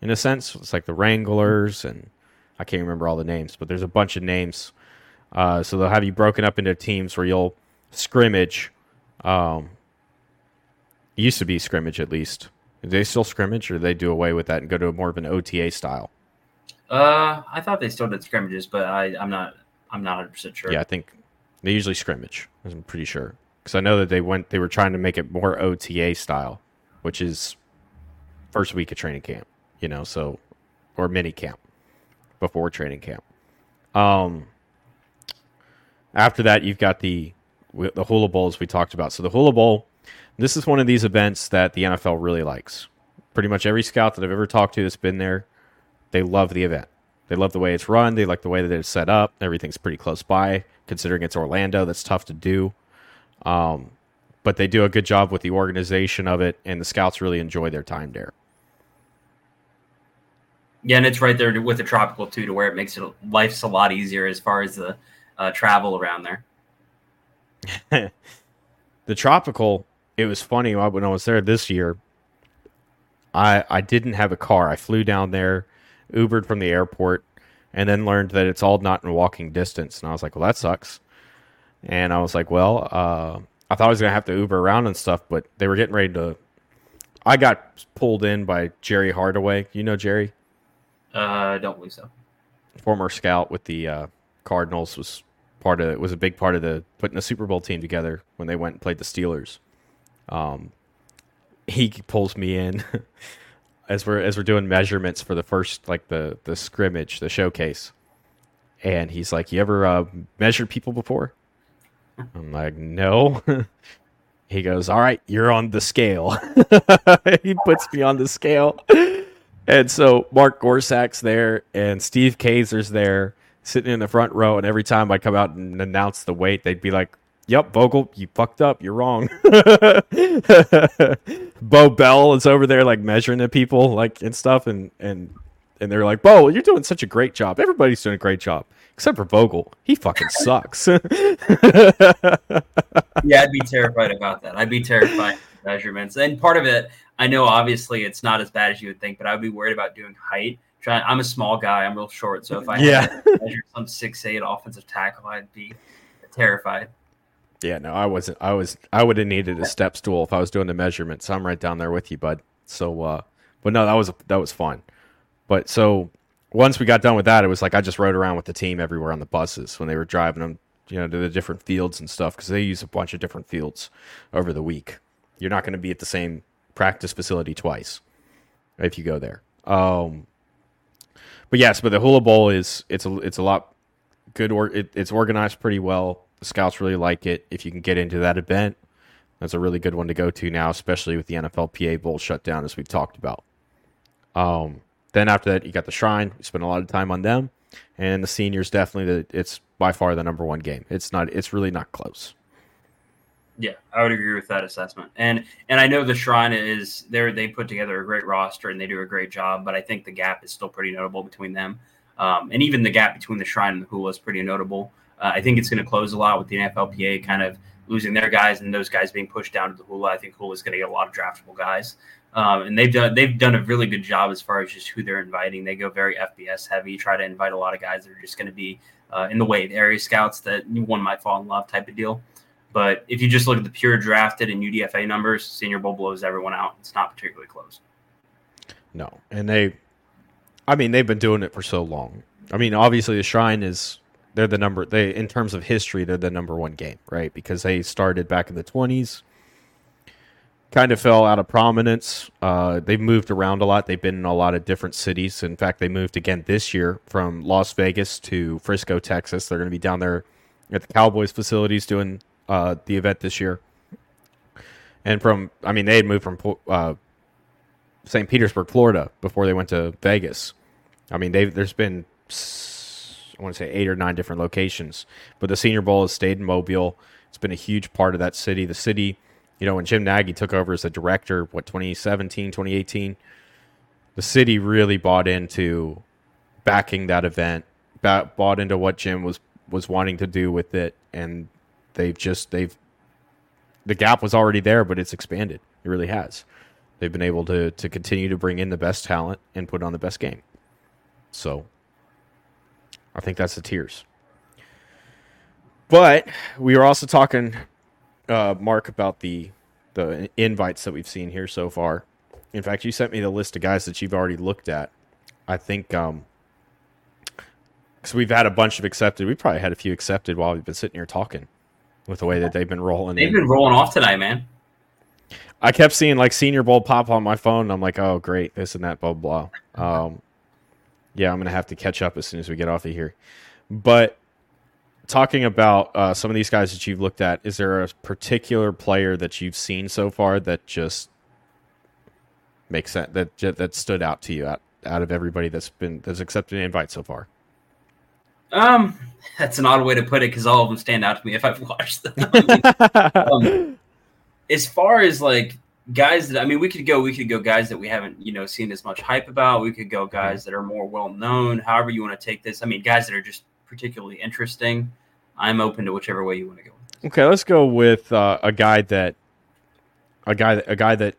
in a sense. It's like the Wranglers and I can't remember all the names, but there's a bunch of names. Uh, so they'll have you broken up into teams where you'll scrimmage. Um, used to be scrimmage at least. Do they still scrimmage, or do they do away with that and go to a more of an OTA style? Uh, I thought they still did scrimmages, but I, I'm not I'm not 100 percent sure. Yeah, I think they usually scrimmage. I'm pretty sure because I know that they went. They were trying to make it more OTA style, which is first week of training camp. You know, so or mini camp before training camp. Um, after that, you've got the the Hula Bowls we talked about. So the Hula Bowl, this is one of these events that the NFL really likes. Pretty much every scout that I've ever talked to that's been there, they love the event. They love the way it's run. They like the way that it's set up. Everything's pretty close by, considering it's Orlando. That's tough to do. Um, but they do a good job with the organization of it, and the scouts really enjoy their time there. Yeah, and it's right there with the tropical too, to where it makes it life's a lot easier as far as the uh, travel around there. the tropical, it was funny when I was there this year. I I didn't have a car. I flew down there Ubered from the airport, and then learned that it's all not in walking distance. And I was like, well, that sucks. And I was like, well, uh, I thought I was gonna have to Uber around and stuff, but they were getting ready to. I got pulled in by Jerry Hardaway. You know Jerry? Uh, I don't believe so. Former scout with the uh, Cardinals was part of it. Was a big part of the putting the Super Bowl team together when they went and played the Steelers. Um, he pulls me in as we're as we're doing measurements for the first like the the scrimmage, the showcase, and he's like, "You ever uh, measured people before?" I'm like, "No." he goes, "All right, you're on the scale." he puts me on the scale, and so Mark Gorsak's there, and Steve Kazer's there, sitting in the front row, and every time I come out and announce the weight, they'd be like, Yep, Vogel, you fucked up. You're wrong. Bo Bell is over there like measuring the people like and stuff, and and and they're like, Bo, you're doing such a great job. Everybody's doing a great job except for Vogel. He fucking sucks. yeah, I'd be terrified about that. I'd be terrified measurements, and part of it, I know obviously it's not as bad as you would think, but I would be worried about doing height. Trying, I'm a small guy. I'm real short, so if I yeah. had to measure some six eight offensive tackle, I'd be terrified. Yeah, no, I wasn't. I was. I would have needed a step stool if I was doing the measurements. I'm right down there with you, bud. So, uh, but no, that was that was fun. But so once we got done with that, it was like I just rode around with the team everywhere on the buses when they were driving them, you know, to the different fields and stuff because they use a bunch of different fields over the week. You're not going to be at the same practice facility twice if you go there. Um, but yes, but the Hula Bowl is it's a it's a lot good or it, it's organized pretty well. The scouts really like it. If you can get into that event, that's a really good one to go to now, especially with the NFLPA Bowl shut down, as we've talked about. Um, then after that, you got the Shrine. We spent a lot of time on them, and the seniors definitely. The, it's by far the number one game. It's not. It's really not close. Yeah, I would agree with that assessment. And and I know the Shrine is there. they put together a great roster and they do a great job, but I think the gap is still pretty notable between them. Um, and even the gap between the Shrine and the Hula is pretty notable. Uh, I think it's going to close a lot with the NFLPA kind of losing their guys and those guys being pushed down to the Hula. I think Hula is going to get a lot of draftable guys, um, and they've done they've done a really good job as far as just who they're inviting. They go very FBS heavy, try to invite a lot of guys that are just going to be uh, in the way area scouts that one might fall in love type of deal. But if you just look at the pure drafted and UDFA numbers, Senior Bowl blows everyone out. It's not particularly close. No, and they, I mean, they've been doing it for so long. I mean, obviously the Shrine is they're the number they in terms of history they're the number one game right? Because they started back in the 20s kind of fell out of prominence. Uh, they've moved around a lot. They've been in a lot of different cities. In fact they moved again this year from las vegas to frisco texas. They're going to be down there at the cowboys facilities doing uh, the event this year. And from i mean they had moved from uh, st petersburg florida before they went to vegas. I mean there's been I want to say eight or nine different locations. But the Senior Bowl has stayed in Mobile. It's been a huge part of that city. The city, you know, when Jim Nagy took over as the director, what 2017, 2018, the city really bought into backing that event, bought into what Jim was was wanting to do with it, and they've just they've the gap was already there, but it's expanded. It really has. They've been able to to continue to bring in the best talent and put on the best game. So I think that's the tiers. But we were also talking, uh, Mark, about the the invites that we've seen here so far. In fact, you sent me the list of guys that you've already looked at. I think um, because we've had a bunch of accepted. We probably had a few accepted while we've been sitting here talking with the way that they've been rolling. They've in. been rolling off today, man. I kept seeing like Senior Bowl pop on my phone. I'm like, oh great, this and that, blah blah. Um, yeah, I'm gonna have to catch up as soon as we get off of here. But talking about uh, some of these guys that you've looked at, is there a particular player that you've seen so far that just makes sense that that stood out to you out out of everybody that's been that's accepted an invite so far? Um, that's an odd way to put it because all of them stand out to me if I've watched them. um, as far as like guys that I mean, we could go, we could go guys that we haven't you know seen as much hype about. We could go guys that are more well known. However, you want to take this. I mean, guys that are just particularly interesting. I'm open to whichever way you want to go. Okay, let's go with uh, a guy that a guy that, a guy that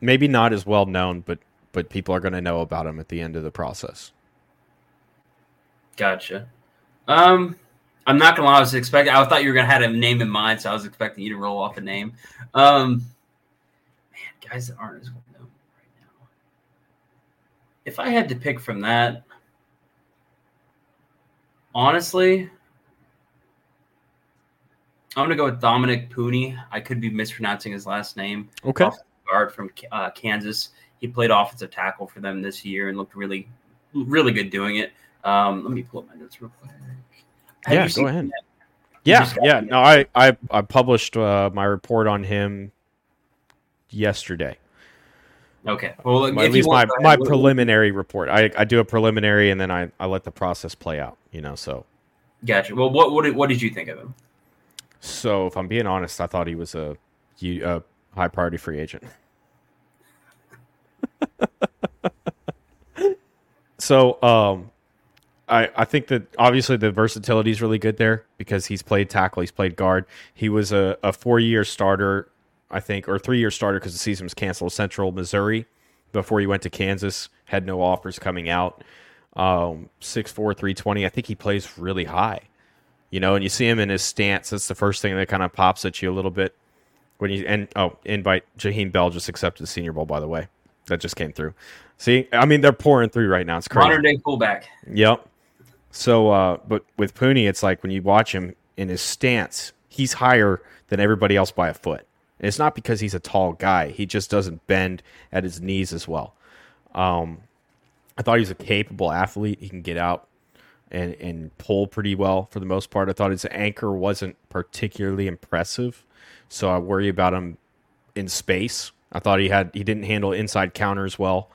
maybe not as well known, but but people are going to know about him at the end of the process. Gotcha. Um, I'm not gonna lie. I was expecting. I thought you were gonna have a name in mind, so I was expecting you to roll off a name. Um, man, guys that aren't as well known right now. If I had to pick from that, honestly, I'm gonna go with Dominick Puni. I could be mispronouncing his last name. Okay. Guard from uh, Kansas. He played offensive tackle for them this year and looked really, really good doing it. Um, let me pull up my notes real quick. Have Yeah, go ahead. him? Yeah, yeah. No, I I, I published uh, my report on him yesterday. Okay. Well, My- at least my, want, my ahead. What- preliminary report. I, I do a preliminary and then I, I let the process play out. You know, so Gotcha. Well, what what did, what did you think of him? so if I'm being honest, I thought he was a, a high priority free agent. so um, I I think that obviously the versatility is really good there because he's played tackle, he's played guard. He was a, a four year starter, I think, or three year starter because the season was canceled. Central Missouri before he went to Kansas had no offers coming out. Um, 6'4", 320. I think he plays really high. You know, and you see him in his stance. That's the first thing that kind of pops at you a little bit when you and oh, invite Jaheim Bell just accepted the Senior Bowl by the way. That just came through. See, I mean they're pouring through right now. It's crazy. Modern day fullback. Yep. So, uh, but with Puni, it's like when you watch him in his stance, he's higher than everybody else by a foot. And it's not because he's a tall guy; he just doesn't bend at his knees as well. Um, I thought he was a capable athlete. He can get out and and pull pretty well for the most part. I thought his anchor wasn't particularly impressive, so I worry about him in space. I thought he had he didn't handle inside counters well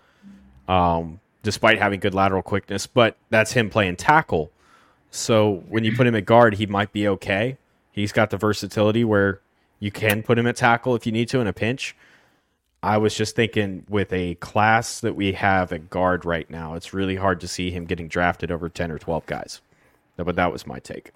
um, despite having good lateral quickness. But that's him playing tackle. So when you put him at guard, he might be okay. He's got the versatility where you can put him at tackle if you need to in a pinch. I was just thinking with a class that we have at guard right now, it's really hard to see him getting drafted over 10 or 12 guys. But that was my take.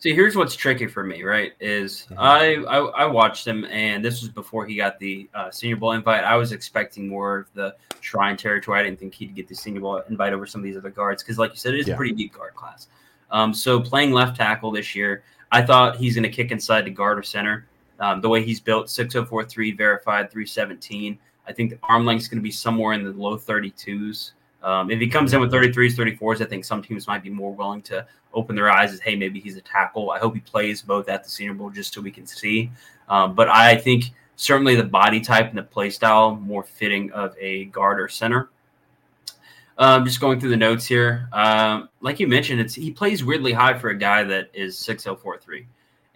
See, here's what's tricky for me, right? Is I, I I watched him, and this was before he got the uh, Senior Bowl invite. I was expecting more of the Shrine territory. I didn't think he'd get the Senior Bowl invite over some of these other guards because, like you said, it is Yeah. a pretty deep guard class. Um, so playing left tackle this year, I thought he's going to kick inside to guard or center. Um, the way he's built, 6043 verified, 317. I think the arm length is going to be somewhere in the low 32s. Um, if he comes in with 33s, 34s, I think some teams might be more willing to open their eyes as, hey, maybe he's a tackle. I hope he plays both at the Senior Bowl just so we can see. Um, but I think certainly the body type and the play style more fitting of a guard or center. Um, just going through the notes here. Um, like you mentioned, it's he plays weirdly high for a guy that is 6043.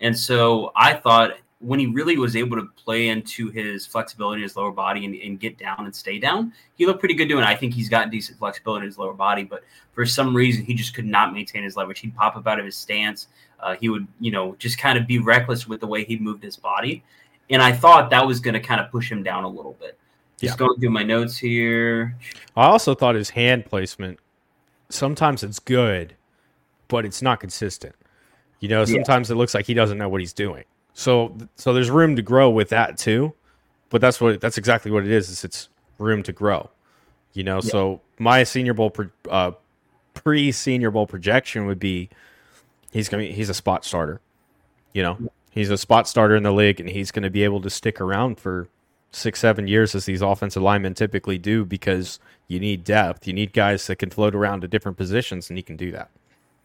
And so I thought when he really was able to play into his flexibility in his lower body and, and get down and stay down, he looked pretty good doing it. I think he's got decent flexibility in his lower body, but for some reason he just could not maintain his leverage. He'd pop up out of his stance. Uh, he would, you know, just kind of be reckless with the way he moved his body. And I thought that was going to kind of push him down a little bit. Just Yeah. going through my notes here. I also thought his hand placement sometimes it's good, but it's not consistent. You know, sometimes it looks like he doesn't know what he's doing. So so there's room to grow with that too. But that's what that's exactly what it is. Is it's room to grow. You know, so my senior bowl pro, uh, pre senior bowl projection would be he's gonna be, he's a spot starter. You know, he's a spot starter in the league, and he's going to be able to stick around for six, seven years as these offensive linemen typically do because you need depth. You need guys that can float around to different positions, and he can do that.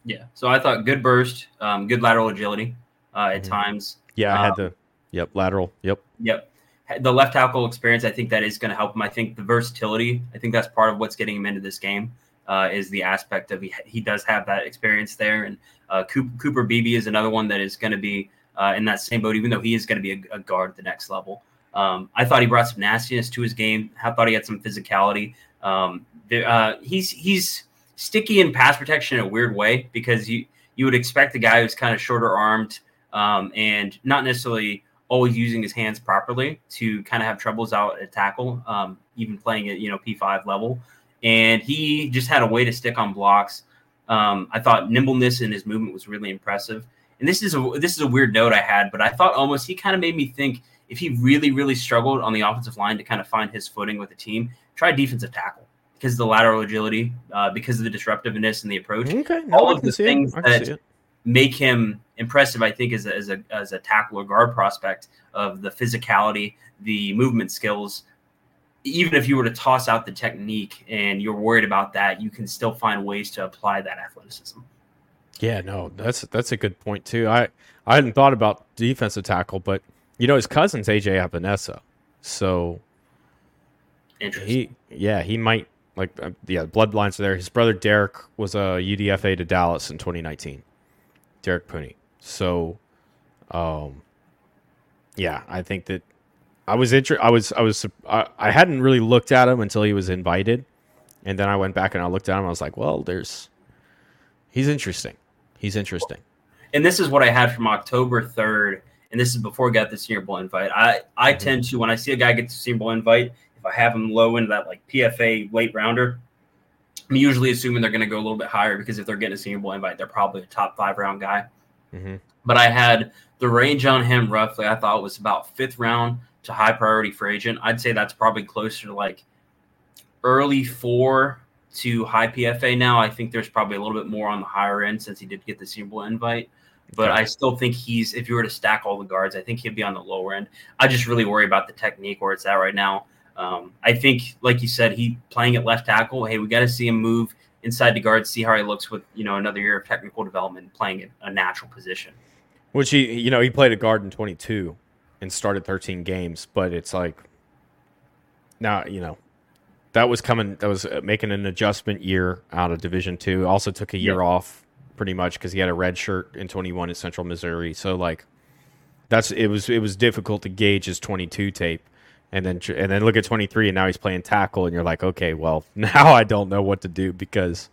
Yeah. So I thought good burst, um, good lateral agility uh, at Mhm. times. Yeah, I had Um, the yep lateral. Yep. Yep. The left tackle experience, I think that is going to help him. I think the versatility, I think that's part of what's getting him into this game, uh, is the aspect of he, he does have that experience there. And uh, Cooper, Cooper Beebe is another one that is going to be uh, in that same boat, even though he is going to be a, a guard at the next level. Um, I thought he brought some nastiness to his game. I thought he had some physicality. Um, uh, he's he's sticky in pass protection in a weird way because you you would expect a guy who's kind of shorter armed um, and not necessarily always using his hands properly to kind of have troubles out at tackle, um, even playing at you know P5 level. And he just had a way to stick on blocks. Um, I thought nimbleness in his movement was really impressive. And this is a this is a weird note I had, but I thought almost he kind of made me think if he really really struggled on the offensive line to kind of find his footing with the team, try defensive tackle because of the lateral agility, uh, because of the disruptiveness and the approach. Okay, no, all of the things I can see that. Make him impressive, I think, as a, as a as a tackle or guard prospect of the physicality, the movement skills. Even if you were to toss out the technique and you're worried about that, you can still find ways to apply that athleticism. Yeah, no, that's that's a good point too. I I hadn't thought about defensive tackle, but you know his cousin's AJ Epenesa, so Interesting. he yeah he might like uh, yeah bloodlines are there. His brother Derek was a UDFA to Dallas in 2019. Derek Puni. So, um, yeah, I think that I was inter- I was I was I, I hadn't really looked at him until he was invited, and then I went back and I looked at him. I was like, well, there's he's interesting. He's interesting. and this is what I had from October 3rd, and this is before I got the Senior Bowl invite. I, I Mm-hmm. tend to, when I see a guy get the Senior Bowl invite, if I have him low into that like PFA late rounder, I'm usually assuming they're going to go a little bit higher because if they're getting a Senior Bowl invite, they're probably a top five round guy. Mhm. But I had the range on him roughly, I thought was about fifth round to high priority for agent. I'd say that's probably closer to like early four to high PFA now. I think there's probably a little bit more on the higher end since he did get the Senior Bowl invite. But I still think he's, if you were to stack all the guards, I think he'd be on the lower end. I just really worry about the technique where it's at right now. Um, I think, like you said, he playing at left tackle. Hey, we got to see him move inside the guard, see how he looks with you know another year of technical development, playing at a natural position. Which he, you know, he played at guard in 22 and started 13 games, but it's like now, you know, that was coming. That was uh, making an adjustment year out of Division Two. Also took a year off, pretty much because he had a red shirt in 21 at Central Missouri. So like, that's it was it was difficult to gauge his 22 tape, and then and then look at 23, and now he's playing tackle, and you're like, okay, well now I don't know what to do because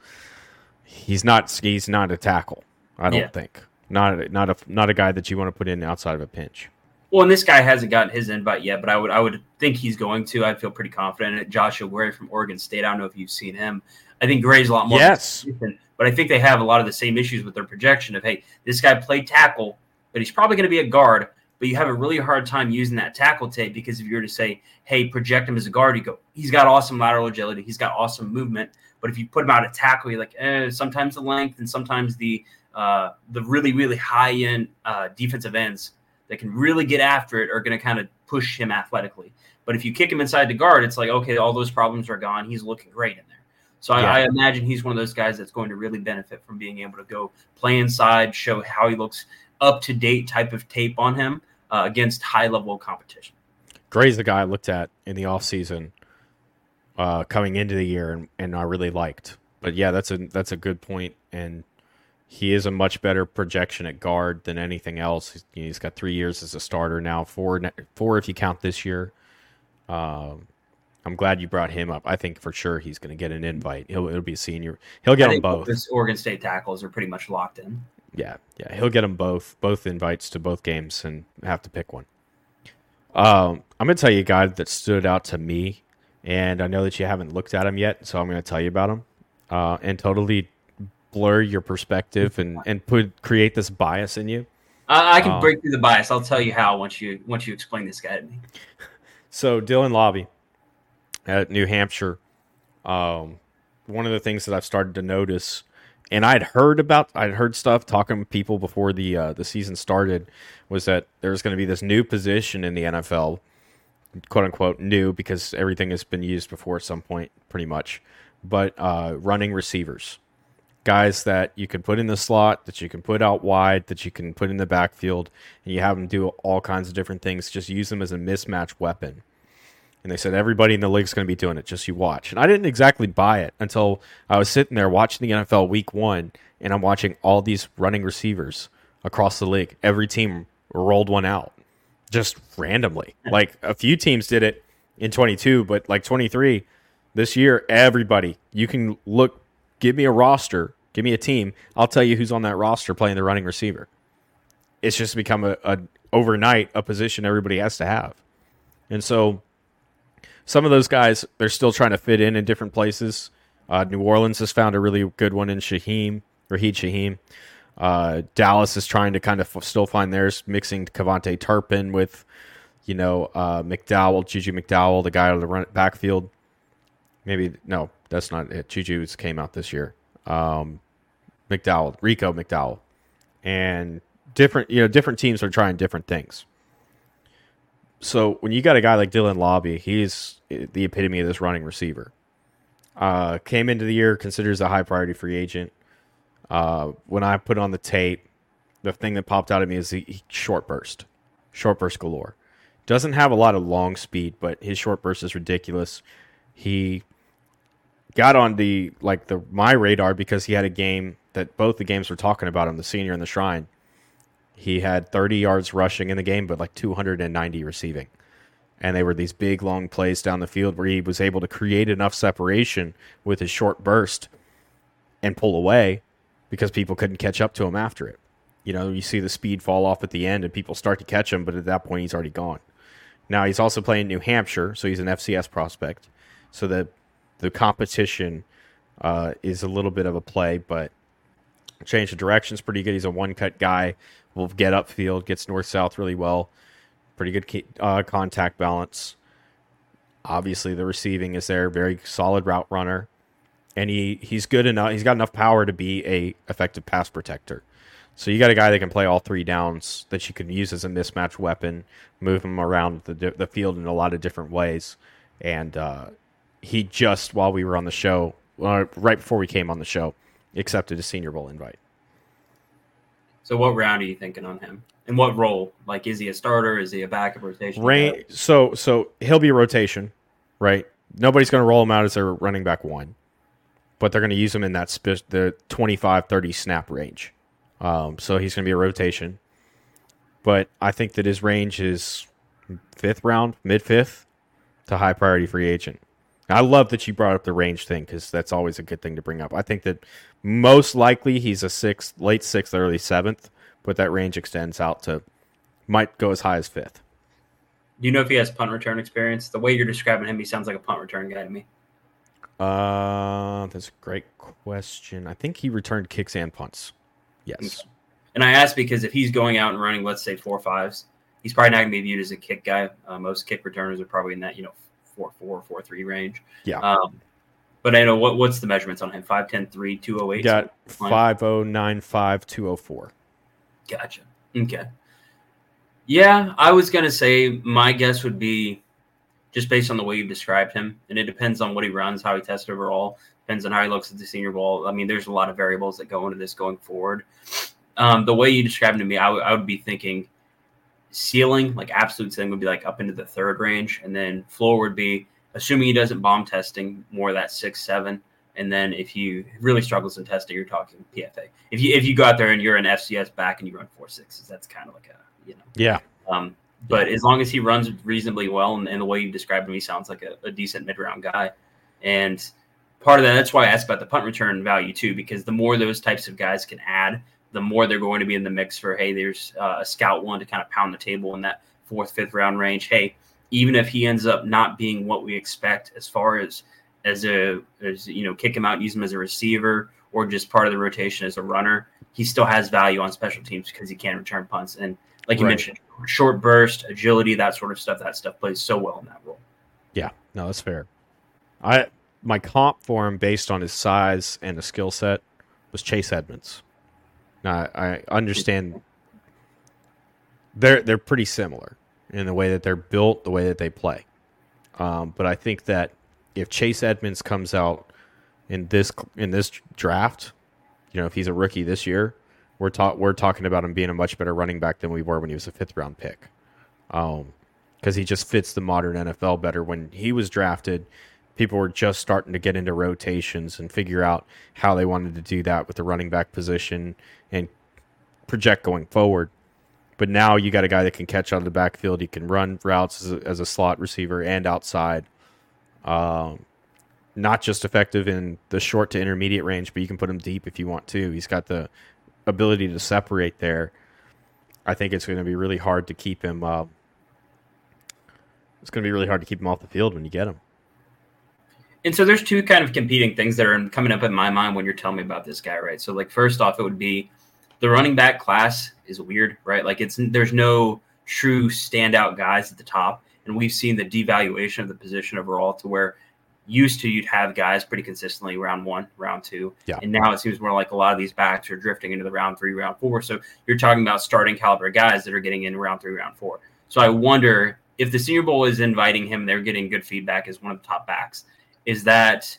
he's not he's not a tackle. I don't Yeah. think not a- not a not a guy that you want to put in outside of a pinch. Well, and this guy hasn't gotten his invite yet, but I would I would think he's going to. I feel pretty confident. in it. Joshua Gray from Oregon State. I don't know if you've seen him. I think Gray's a lot more. Yes. but I think they have a lot of the same issues with their projection of hey, this guy played tackle, but he's probably going to be a guard. But you have a really hard time using that tackle tape because if you were to say, hey, project him as a guard, you go, he's got awesome lateral agility, he's got awesome movement. But if you put him out at tackle, you're like, eh, sometimes the length and sometimes the uh, the really really high end uh, defensive ends that can really get after it are going to kind of push him athletically. But if you kick him inside the guard, it's like okay, all those problems are gone. He's looking great in there. So Yeah. I, I imagine he's one of those guys that's going to really benefit from being able to go play inside, show how he looks up to date type of tape on him uh, against high level competition. Gray's the guy I looked at in the offseason uh, coming into the year and, and I really liked. But yeah, that's a that's a good point and he is a much better projection at guard than anything else. He's, got three years as a starter now, four four if you count this year. Um, I'm glad you brought him up. I think for sure he's going to get an invite. He'll it'll be a senior. He'll get them both. Oregon State tackles are pretty much locked in. Yeah, yeah, he'll get them both, both invites to both games, and have to pick one. Um, I'm gonna tell you a guy that stood out to me, and I know that you haven't looked at him yet, so I'm gonna tell you about him, uh, and totally blur your perspective and and put create this bias in you. I, I can Um, break through the bias. I'll tell you how once you once you explain this guy to me. So Dylan Laube at New Hampshire, um, one of the things that I've started to notice, and I'd heard about, I'd heard stuff talking to people before the uh, the season started, was that there's going to be this new position in the NFL, quote unquote new because everything has been used before at some point, pretty much, but uh, running receivers. Guys that you can put in the slot, that you can put out wide, that you can put in the backfield, and you have them do all kinds of different things. Just use them as a mismatch weapon. And they said everybody in the league's going to be doing it. Just you watch. And I didn't exactly buy it until I was sitting there watching the NFL Week One, and I'm watching all these running receivers across the league. Every team rolled one out just randomly. Like a few teams did it in 22, but like 23, This year, everybody, you can look, give me a roster, give me a team. I'll tell you who's on that roster playing the running receiver. It's just become a, a overnight a position everybody has to have. And so some of those guys, they're still trying to fit in in different places. Uh, New Orleans has found a really good one in Shaheed, Rashid Shaheed. Uh, Dallas is trying to kind of f- still find theirs, mixing KaVontae Turpin with, you know, uh, McDowell, Juju McDowell, the guy of the run backfield. Maybe no, that's not it. Juju's came out this year. Um, McDowell, Rico McDowell, and different, you know, different teams are trying different things. So when you got a guy like Dylan Laube, he's the epitome of this running receiver. Uh, came into the year considers a high priority free agent. Uh, when I put on the tape, the thing that popped out at me is he, he short burst, short burst galore. Doesn't have a lot of long speed, but his short burst is ridiculous. He got on the like the my radar because he had a game that both the games were talking about him, the senior and the shrine. He had 30 yards rushing in the game, but like 290 receiving. And they were these big long plays down the field where he was able to create enough separation with his short burst and pull away because people couldn't catch up to him after it. You know, you see the speed fall off at the end and people start to catch him, but at that point he's already gone. Now he's also playing New Hampshire, so he's an FCS prospect. So the the competition uh, is a little bit of a play, but change of direction's pretty good. He's a one cut guy. Will get upfield, gets north south really well. Pretty good uh, contact balance. Obviously, the receiving is there. Very solid route runner, and he he's good enough. He's got enough power to be a effective pass protector. So you got a guy that can play all three downs that you can use as a mismatch weapon, move him around the the field in a lot of different ways, and uh, he just while we were on the show, uh, right before we came on the show, accepted a Senior Bowl invite. So what round are you thinking on him? And what role? Like, is he a starter? Is he a backup rotation? Rain, so so he'll be a rotation, right? Nobody's going to roll him out as their running back one, but they're going to use him in that sp- the 25, 30 snap range. Um, so he's going to be a rotation. But I think that his range is fifth round, mid fifth to high priority free agent. I love that you brought up the range thing because that's always a good thing to bring up. I think that most likely he's a sixth, late sixth, early seventh, but that range extends out to might go as high as fifth. Do you know if he has punt return experience? The way you're describing him, he sounds like a punt return guy to me. Uh, that's a great question. I think he returned kicks and punts. Yes. And I ask because if he's going out and running, let's say four fives, he's probably not going to be viewed as a kick guy. Uh, most kick returners are probably in that you know four four four three range. Yeah. Um, but I know what what's the measurements on him? 5'10", 3, 208? Got five oh nine five two oh four. Gotcha. Okay. Yeah, I was gonna say my guess would be just based on the way you described him, and it depends on what he runs, how he tests overall, depends on how he looks at the Senior Bowl. I mean, there's a lot of variables that go into this going forward. Um, the way you described him to me, I, w- I would be thinking ceiling, like absolute ceiling, would be like up into the third range, and then floor would be assuming he doesn't bomb testing more that six seven. And then if he really struggles in testing, you're talking PFA. If you if you go out there and you're an FCS back and you run four sixes, that's kind of like a you know yeah. Um, but as long as he runs reasonably well, and, and the way you described him, he sounds like a, a decent mid round guy. And part of that, that's why I asked about the punt return value too, because the more those types of guys can add, the more they're going to be in the mix for hey, there's uh, a scout one to kind of pound the table in that fourth, fifth round range. Hey, even if he ends up not being what we expect as far as as a as you know kick him out, use him as a receiver or just part of the rotation as a runner, he still has value on special teams because he can return punts and like you right. mentioned, short burst, agility, that sort of stuff. That stuff plays so well in that role. Yeah, no, that's fair. I my comp for him based on his size and the skill set was Chase Edmonds. Now I understand they're they're pretty similar in the way that they're built, the way that they play. Um, but I think that if Chase Edmonds comes out in this in this draft, you know, if he's a rookie this year, we're ta- we're talking about him being a much better running back than we were when he was a fifth round pick. Um, because he just fits the modern NFL better. When he was drafted, people were just starting to get into rotations and figure out how they wanted to do that with the running back position and project going forward. But now you got a guy that can catch out of the backfield. He can run routes as a, as a slot receiver and outside. Um, not just effective in the short to intermediate range, but you can put him deep if you want to. He's got the ability to separate there. I think it's going to be really hard to keep him. Uh, it's going to be really hard to keep him off the field when you get him. And so there's two kind of competing things that are coming up in my mind when you're telling me about this guy, right? So like first off, it would be the running back class is weird, right? Like it's there's no true standout guys at the top, and we've seen the devaluation of the position overall to where used to you'd have guys pretty consistently round one, round two, yeah. and now it seems more like a lot of these backs are drifting into the round three, round four. So you're talking about starting caliber guys that are getting in round three, round four. So I wonder if the Senior Bowl is inviting him, they're getting good feedback as one of the top backs is that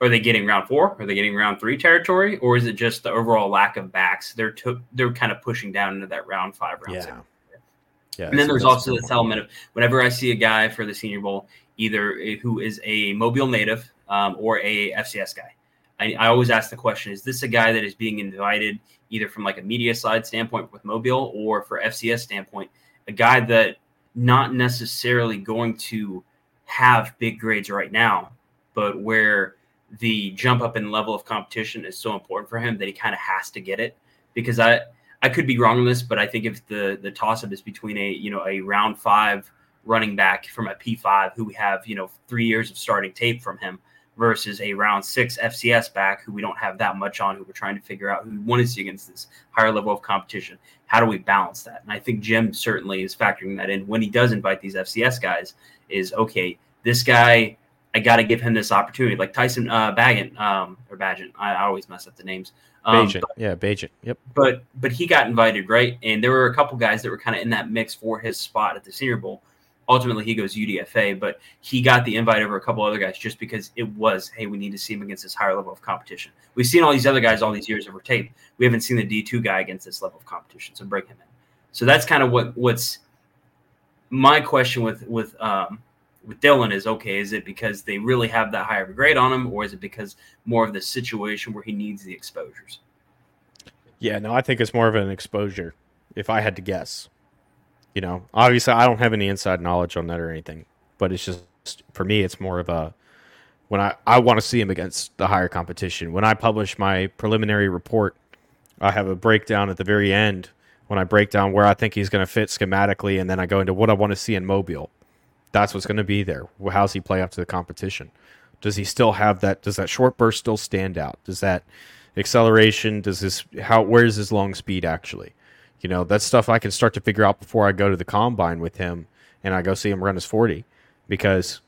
are they getting round four? Are they getting round three territory, or is it just the overall lack of backs? They're to, they're kind of pushing down into that round five, round yeah. six. Yeah, and then there's also this element of whenever I see a guy for the Senior Bowl, either who is a Mobile native um, or a FCS guy, I, I, always ask the question: Is this a guy that is being invited either from like a media side standpoint with Mobile or for FCS standpoint, a guy that not necessarily going to have big grades right now, but where the jump up in level of competition is so important for him that he kind of has to get it. Because I I could be wrong on this, but I think if the the toss up is between a you know a round five running back from a P five who we have you know three years of starting tape from him versus a round six FCS back who we don't have that much on, who we're trying to figure out who we want to see against this higher level of competition. How do we balance that? And I think Jim certainly is factoring that in when he does invite these FCS guys. Is okay, this guy I got to give him this opportunity. Like Tyson uh, Baggett um, or Bagent, I, I, always mess up the names. Um, Bagent, yeah, Bagent, yep. But but he got invited, right? And there were a couple guys that were kind of in that mix for his spot at the Senior Bowl. Ultimately, he goes UDFA, but he got the invite over a couple other guys just because it was, hey, we need to see him against this higher level of competition. We've seen all these other guys all these years over tape. We haven't seen the D two guy against this level of competition, so bring him in. So that's kind of what what's my question with with um, with Dylan is okay, is it because they really have that higher grade on him, or is it because more of the situation where he needs the exposures? Yeah, no, I think it's more of an exposure, if I had to guess. You know, obviously I don't have any inside knowledge on that or anything, but it's just for me it's more of a when I, I want to see him against the higher competition. When I publish my preliminary report, I have a breakdown at the very end when I break down where I think he's going to fit schematically, and then I go into what I want to see in Mobile that's what's going to be there. How's he play up to the competition? Does he still have that? Does that short burst still stand out? Does that acceleration? Does this how? Where's his long speed actually? You know, that's stuff I can start to figure out before I go to the combine with him and I go see him run his forty, because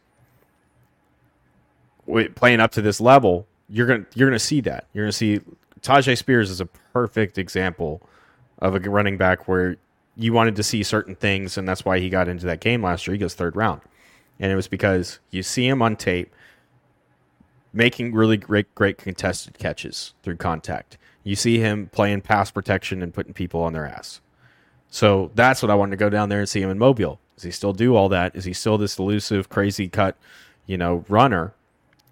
playing up to this level, you're gonna you're gonna see that. You're gonna see Tyjae Spears is a perfect example of a running back where you wanted to see certain things, and that's why he got into that game last year. He goes third round, and it was because you see him on tape making really great, great contested catches through contact. You see him playing pass protection and putting people on their ass. So that's what I wanted to go down there and see him in Mobile. Does he still do all that? Is he still this elusive, crazy cut, you know, runner?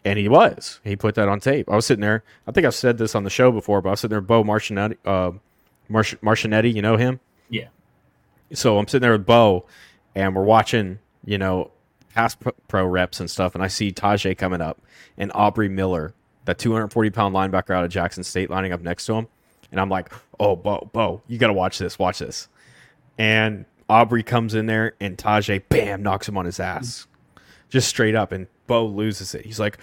And he was. He put that on tape. I was sitting there. I think I've said this on the show before, but I was sitting there, Bo Marcinetti, uh, Marcinetti. You know him? Yeah. So I'm sitting there with Bo, and we're watching, you know, pass pro reps and stuff, and I see Tyjae coming up and Aubrey Miller, that 240 pound linebacker out of Jackson State, lining up next to him, and I'm like, oh, Bo, Bo, you got to watch this, watch this, and Aubrey comes in there and Tyjae, bam, knocks him on his ass, just straight up, and Bo loses it. He's like,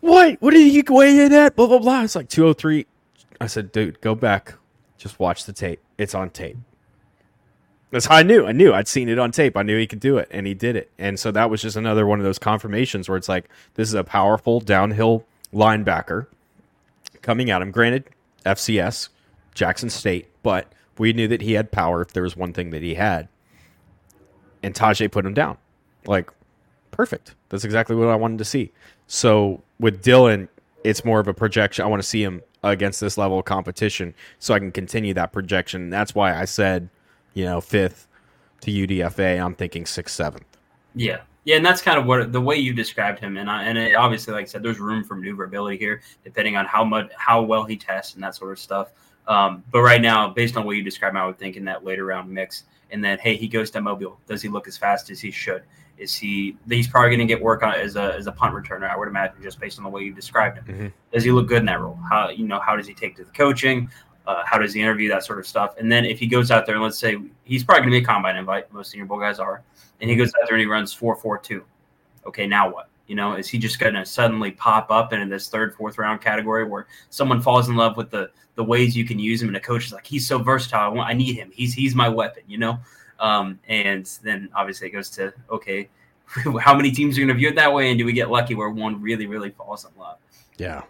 what? What did he weigh at? Blah blah blah. It's like 203. I said, dude, go back, just watch the tape. It's on tape. That's how I knew. I knew. I'd seen it on tape. I knew he could do it, and he did it. And so that was just another one of those confirmations where it's like this is a powerful downhill linebacker coming at him. Granted, FCS, Jackson State, but we knew that he had power if there was one thing that he had. And Tyjae put him down. Like, perfect. That's exactly what I wanted to see. So with Dylan, it's more of a projection. I want to see him against this level of competition so I can continue that projection. That's why I said – you know, fifth to UDFA. I'm thinking sixth, seventh. Yeah. Yeah, and that's kind of what the way you described him, and I, and it, obviously, like I said, there's room for maneuverability here, depending on how much how well he tests and that sort of stuff. Um, but right now, based on what you described, I would think in that later round mix. And then, hey, he goes to Mobile. Does he look as fast as he should? Is he? He's probably going to get work on as a as a punt returner. I would imagine, just based on the way you described him. Mhm. Does he look good in that role? How you know? How does he take to the coaching? Uh, how does he interview that sort of stuff? And then if he goes out there and let's say he's probably going to be a combine invite, most Senior Bowl guys are, and he goes out there and he runs four four two. Okay, now what? You know, is he just going to suddenly pop up into this third, fourth round category where someone falls in love with the the ways you can use him, and a coach is like, he's so versatile. I, want, I need him. He's he's my weapon. You know, um, and then obviously it goes to okay, how many teams are going to view it that way, and do we get lucky where one really really falls in love? Yeah.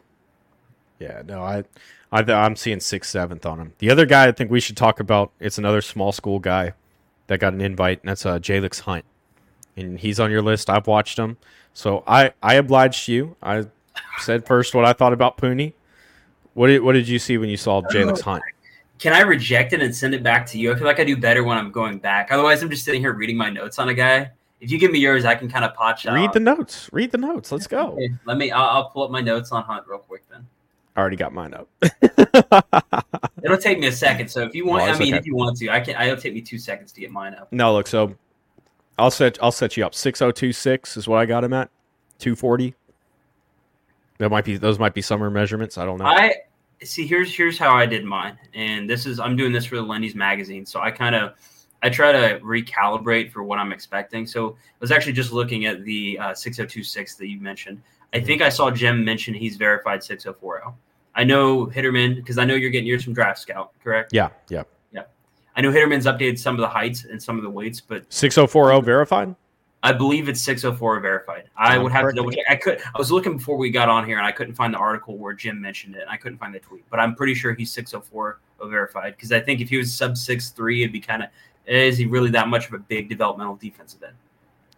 Yeah, no, I, I, I'm seeing sixth, seventh on him. The other guy I think we should talk about. It's another small school guy that got an invite, and that's uh, Jalyx Hunt, and he's on your list. I've watched him, so I, I obliged you. I said first what I thought about Puni. What did, what did you see when you saw Jalyx Hunt? Can I reject it and send it back to you? I feel like I do better when I'm going back. Otherwise, I'm just sitting here reading my notes on a guy. If you give me yours, I can kind of potch out. Read the notes. Read the notes. Let's go. Okay, let me. I'll, I'll pull up my notes on Hunt real quick. Then I already got mine up. it'll take me a second. So if you want, No, I mean, okay. if you want to, I can. It'll take me two seconds to get mine up. no, look. So I'll set I'll set you up. Six oh two six is what I got him at. Two forty. That might be those might be summer measurements. I don't know. I see. Here's here's how I did mine, and this is I'm doing this for the Lindy's magazine, so I kind of I try to recalibrate for what I'm expecting. So I was actually just looking at the uh, 6026 that you mentioned. I think I saw Jim mention he's verified 6040. I know Hitterman because I know you're getting yours from Draft Scout, correct? yeah, yeah. Yeah. I know Hitterman's updated some of the heights and some of the weights, but Six oh four oh verified. I believe it's 604 verified. I would have to double check. I could. I was looking before we got on here, and I couldn't find the article where Jim mentioned it. And I couldn't find the tweet, but I'm pretty sure he's 604 verified because I think if he was sub six three, it'd be kind of eh, is he really that much of a big developmental defensive end?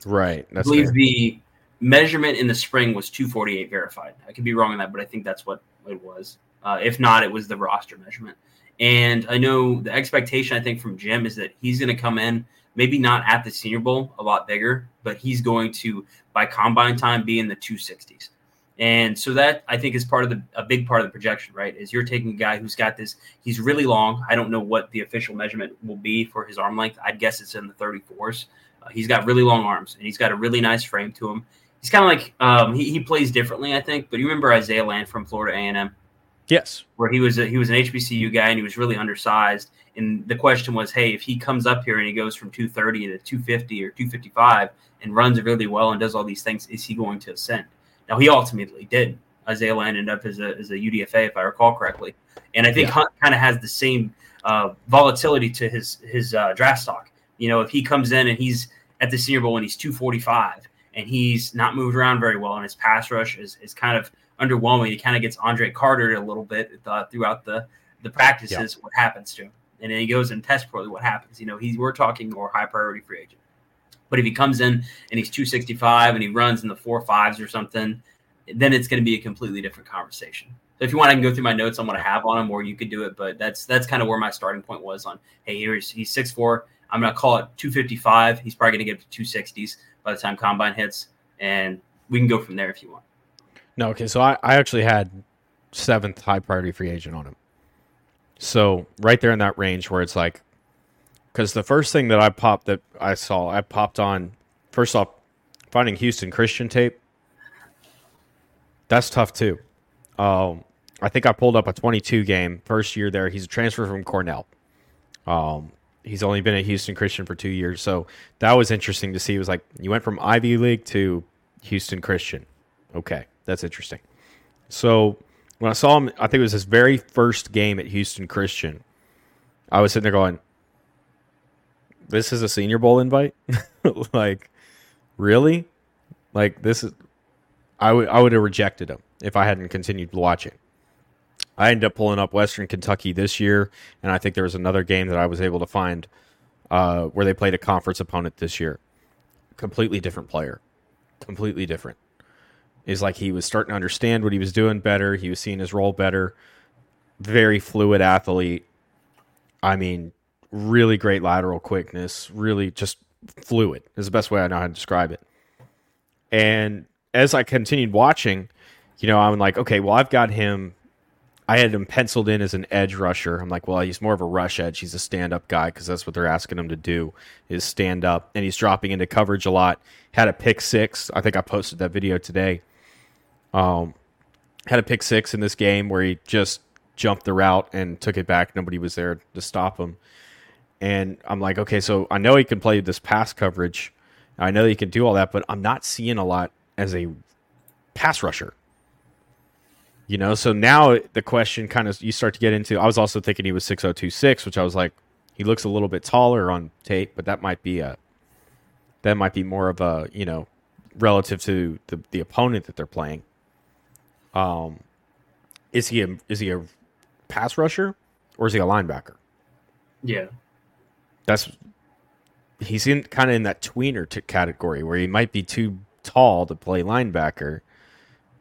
Right. I believe fair. the measurement in the spring was 248 verified. I could be wrong on that, but I think that's what it was. Uh, if not, it was the roster measurement. And I know the expectation I think from Jim is that he's going to come in, maybe not at the Senior Bowl, a lot bigger, but he's going to by combine time be in the 260s. And so that I think is part of the a big part of the projection, right? Is you're taking a guy who's got this, he's really long. I don't know what the official measurement will be for his arm length. I'd guess it's in the 34s. Uh, he's got really long arms and he's got a really nice frame to him. He's kind of like um, he, he plays differently, I think. But you remember Isaiah Land from Florida A&M, yes. where he was a, he was an HBCU guy and he was really undersized. And the question was, hey, if he comes up here and he goes from 230 to 250 or 255 and runs really well and does all these things, is he going to ascend? Now he ultimately did. Isaiah Land ended up as a, as a UDFA, if I recall correctly. And I think Yeah. Hunt kind of has the same uh, volatility to his his uh, draft stock. You know, if he comes in and he's at the Senior Bowl and he's 245 and he's not moved around very well and his pass rush is, is kind of underwhelming, he kind of gets Andre Carter a little bit uh, throughout the the practices. What happens to him? And then he goes and tests poorly. What happens? You know, he's we're talking more high priority free agent. But if he comes in and he's 265 and he runs in the four fives or something, then it's going to be a completely different conversation. So if you want, I can go through my notes on what I have on him, or you could do it. But that's that's kind of where my starting point was on. Hey, here's he's six four. I'm going to call it 255. He's probably going to get up to 260s by the time combine hits, and we can go from there if you want. No, okay. So I, I actually had seventh high priority free agent on him. So right there in that range where it's like, because the first thing that I popped that I saw, I popped on first off finding Houston Christian tape. That's tough too. Um, I think I pulled up a 22 game first year there. He's a transfer from Cornell. Um, he's only been at Houston Christian for two years, so that was interesting to see. It was like you went from Ivy League to Houston Christian. Okay, that's interesting. So when I saw him, I think it was his very first game at Houston Christian. I was sitting there going, "This is a Senior Bowl invite? like, really? Like this is?" I would I would have rejected him if I hadn't continued watching. I ended up pulling up Western Kentucky this year, and I think there was another game that I was able to find uh, where they played a conference opponent this year. Completely different player, completely different. Is like he was starting to understand what he was doing better. He was seeing his role better. Very fluid athlete. I mean, really great lateral quickness. Really just fluid is the best way I know how to describe it. And as I continued watching, you know, I'm like, okay, well, I've got him I had him penciled in as an edge rusher. I'm like, well, he's more of a rush edge. He's a stand up guy because that's what they're asking him to do is stand up, and he's dropping into coverage a lot. Had a pick six. I think I posted that video today. Um, had a pick six in this game where he just jumped the route and took it back. Nobody was there to stop him. And I'm like, okay, so I know he can play this pass coverage. I know he can do all that, but I'm not seeing a lot as a pass rusher. You know, so now the question kind of you start to get into. I was also thinking he was 6026, which I was like, he looks a little bit taller on tape, but that might be a that might be more of a you know relative to the the opponent that they're playing. Um, is he a is he a pass rusher or is he a linebacker? Yeah, that's he's in kind of in that tweener t- category where he might be too tall to play linebacker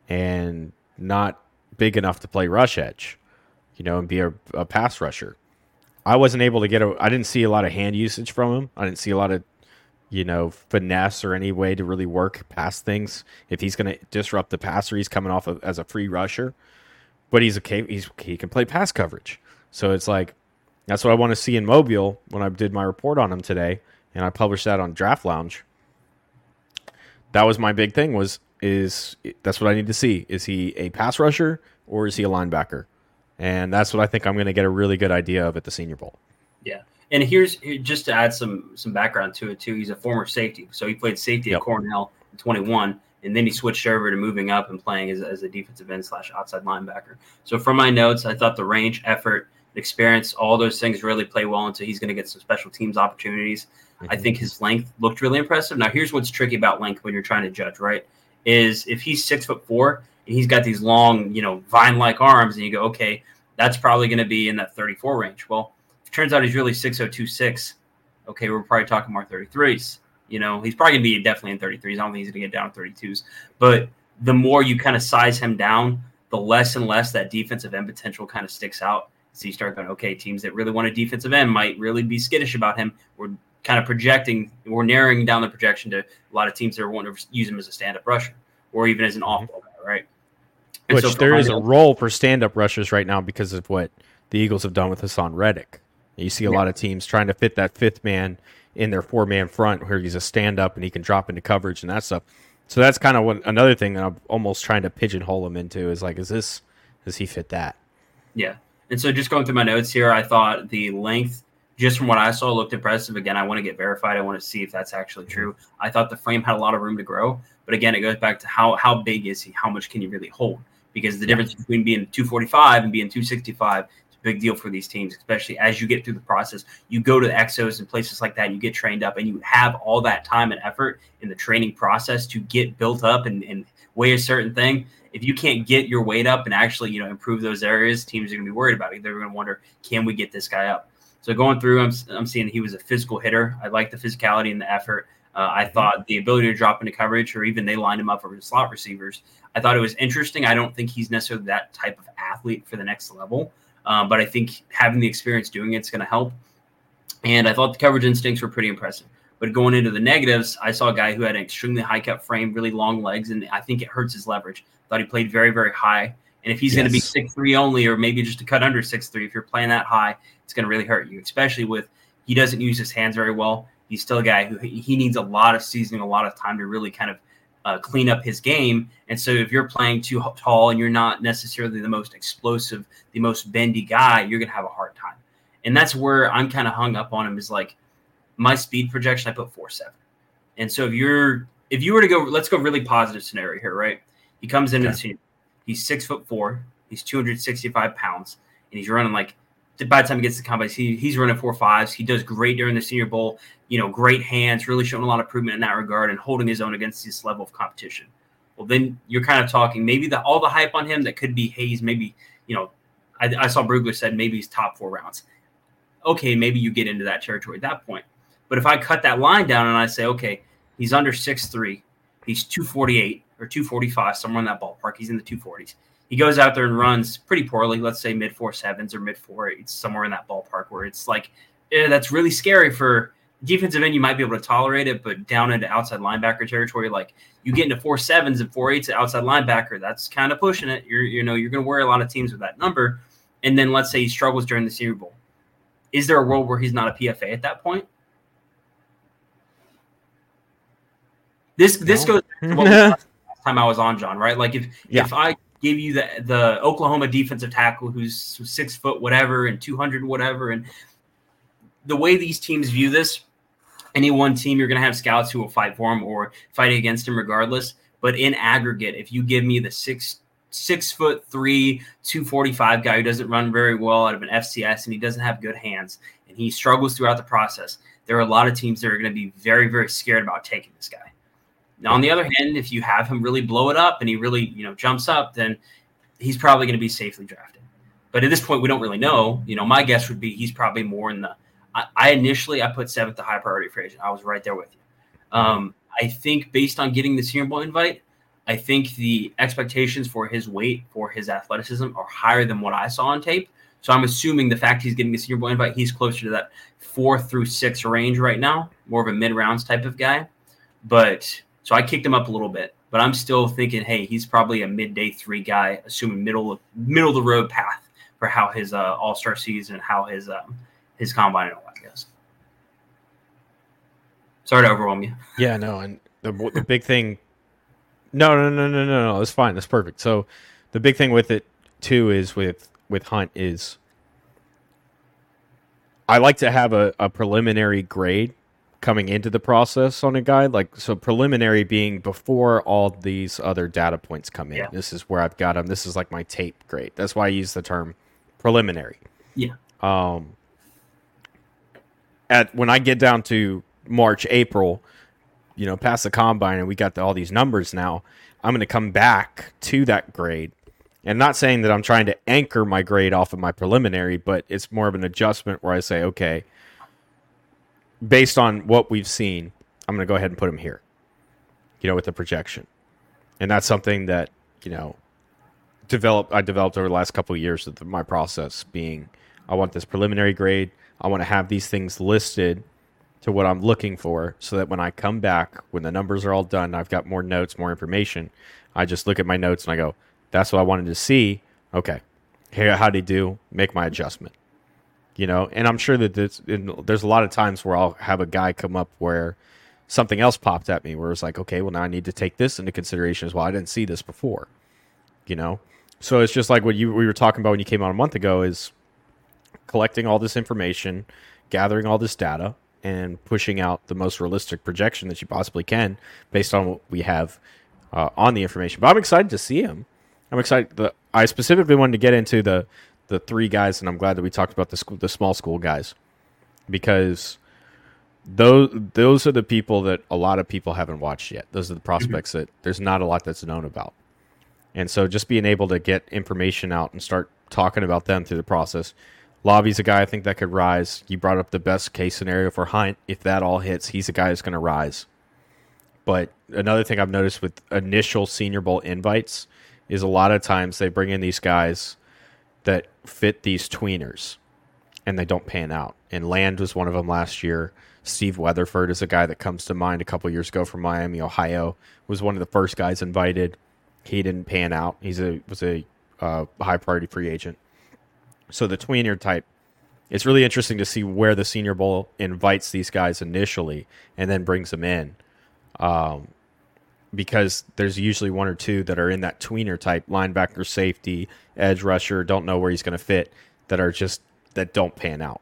and not big enough to play rush edge, you know, and be a, a pass rusher. I wasn't able to get a. I didn't see a lot of hand usage from him. I didn't see a lot of, you know, finesse or any way to really work past things. If he's going to disrupt the passer, he's coming off of, as a free rusher, but he's a he's he can play pass coverage. So it's like that's what I want to see in Mobile when I did my report on him today, and I published that on Draft Lounge. That was my big thing. Was is that's what I need to see. Is he a pass rusher or is he a linebacker? And that's what I think I'm going to get a really good idea of at the Senior Bowl. Yeah. And here's just to add some some background to it too. He's a former safety, so he played safety yep. at Cornell in 21, and then he switched over to moving up and playing as, as a defensive end slash outside linebacker. So from my notes, I thought the range, effort, experience, all those things really play well into he's going to get some special teams opportunities. Mm-hmm. I think his length looked really impressive. Now here's what's tricky about length when you're trying to judge, right? Is if he's six foot four and he's got these long, you know, vine like arms, and you go, okay, that's probably going to be in that 34 range. Well, it turns out he's really 6026. Okay, we're probably talking more 33s. You know, he's probably going to be definitely in 33s. I don't think he's going to get down to 32s. But the more you kind of size him down, the less and less that defensive end potential kind of sticks out. So you start going, okay, teams that really want a defensive end might really be skittish about him. We're kind of projecting, we're narrowing down the projection to a lot of teams that are wanting to use him as a stand up rusher or even as an mm-hmm. off ball guy, right? And Which so there is a role for stand up rushers right now because of what the Eagles have done with Haason Reddick. You see a yeah. lot of teams trying to fit that fifth man in their four man front where he's a stand up and he can drop into coverage and that stuff. So that's kind of what another thing that I'm almost trying to pigeonhole him into is like, is this does he fit that? Yeah. And so just going through my notes here, I thought the length just from what I saw, looked impressive. Again, I want to get verified. I want to see if that's actually true. I thought the frame had a lot of room to grow, but again, it goes back to how how big is he? How much can you really hold? Because the difference between being 245 and being 265 is a big deal for these teams, especially as you get through the process. You go to the exos and places like that, and you get trained up, and you have all that time and effort in the training process to get built up and, and weigh a certain thing if you can't get your weight up and actually you know improve those areas, teams are going to be worried about it. They're going to wonder, can we get this guy up? So going through, I'm, I'm seeing he was a physical hitter. I like the physicality and the effort. Uh, I thought the ability to drop into coverage, or even they lined him up for slot receivers. I thought it was interesting. I don't think he's necessarily that type of athlete for the next level, uh, but I think having the experience doing it's going to help. And I thought the coverage instincts were pretty impressive. But going into the negatives, I saw a guy who had an extremely high cut frame, really long legs, and I think it hurts his leverage. Thought he played very, very high. And if he's yes. going to be six three only, or maybe just a cut under six three, if you're playing that high, it's going to really hurt you. Especially with he doesn't use his hands very well. He's still a guy who he needs a lot of seasoning, a lot of time to really kind of uh, clean up his game. And so if you're playing too tall and you're not necessarily the most explosive, the most bendy guy, you're going to have a hard time. And that's where I'm kind of hung up on him is like my speed projection. I put four seven. And so if you're if you were to go, let's go really positive scenario here, right? He comes into okay. the team. He's six foot four. He's 265 pounds, and he's running like. By the time he gets to the combine, he, he's running four fives. He does great during the Senior Bowl. You know, great hands, really showing a lot of improvement in that regard, and holding his own against this level of competition. Well, then you're kind of talking maybe the all the hype on him that could be Hayes. Maybe you know, I, I saw Brugler said maybe he's top four rounds. Okay, maybe you get into that territory at that point. But if I cut that line down and I say, okay, he's under six three, he's 248, or 245, somewhere in that ballpark. He's in the 240s. He goes out there and runs pretty poorly, let's say mid four sevens or mid four eights, somewhere in that ballpark where it's like, eh, that's really scary for defensive end, you might be able to tolerate it, but down into outside linebacker territory, like you get into four sevens and four eights at outside linebacker, that's kind of pushing it. You're you know you're going to worry a lot of teams with that number. And then let's say he struggles during the Senior Bowl. Is there a world where he's not a PFA at that point? This this no. goes to what last time I was on John, right? Like if yeah. if I gave you the the Oklahoma defensive tackle who's six foot whatever and two hundred whatever, and the way these teams view this, any one team you're going to have scouts who will fight for him or fight against him regardless. But in aggregate, if you give me the six six foot three, 245 guy who doesn't run very well out of an FCS and he doesn't have good hands and he struggles throughout the process, there are a lot of teams that are going to be very, very scared about taking this guy. Now, on the other hand, if you have him really blow it up and he really, you know, jumps up, then he's probably going to be safely drafted. But at this point, we don't really know. You know, my guess would be he's probably more in the. I, I initially I put seventh to high priority for agent. I was right there with you. Um, I think based on getting the Senior Bowl invite, I think the expectations for his weight, for his athleticism, are higher than what I saw on tape. So I'm assuming the fact he's getting the Senior Bowl invite, he's closer to that four through six range right now, more of a mid rounds type of guy. But so I kicked him up a little bit, but I'm still thinking, hey, he's probably a midday three guy, assuming middle of middle of the road path for how his uh, All Star season, how his um, his combine and all that goes. Sorry to overwhelm you. Yeah, no, and the the big thing. No, no, no, no, no, no. It's fine. That's perfect. So, the big thing with it too is with with Hunt is I like to have a, a preliminary grade coming into the process on a guy like so preliminary being before all these other data points come in. Yeah. this is where i've got them this is like my tape grade. That's why i use the term preliminary. Yeah. Um at when i get down to march april you know past the combine and we got the, all these numbers now i'm going to come back to that grade. And not saying that i'm trying to anchor my grade off of my preliminary but it's more of an adjustment where i say okay based on what we've seen, I'm going to go ahead and put him here, you know, with the projection. And that's something that, you know, developed, I developed over the last couple of years of my process being, I want this preliminary grade. I want to have these things listed to what I'm looking for so that when I come back, when the numbers are all done, I've got more notes, more information. I just look at my notes and I go, that's what I wanted to see. Okay. Here, how did he do? Make my adjustment you know and i'm sure that there's, a lot of times where i'll have a guy come up where something else popped at me where it's like okay well now i need to take this into consideration as well. I didn't see this before you know? So it's just like what you we were talking about when you came on a month ago is collecting all this information gathering all this data and pushing out the most realistic projection that you possibly can based on what we have uh, on the information. But i'm excited to see him. I'm excited the, i specifically wanted to get into the the three guys, and I'm glad that we talked about the school, the small school guys, because those those are the people that a lot of people haven't watched yet. Those are the prospects mm-hmm. that there's not a lot that's known about, and so just being able to get information out and start talking about them through the process. Laube's a guy I think that could rise. You brought up the best case scenario for Hunt. If that all hits, he's a guy that's going to rise. But another thing I've noticed with initial Senior Bowl invites is a lot of times they bring in these guys that fit these tweeners and they don't pan out. And Land was one of them last year. Steve Weatherford is a guy that comes to mind a couple years ago from Miami, Ohio. Was one of the first guys invited. He didn't pan out. He's a was a uh, high priority free agent. So the tweener type, it's really interesting to see where the Senior Bowl invites these guys initially and then brings them in. Um, because there's usually one or two that are in that tweener type linebacker, safety, edge rusher, don't know where he's going to fit, that are just that don't pan out.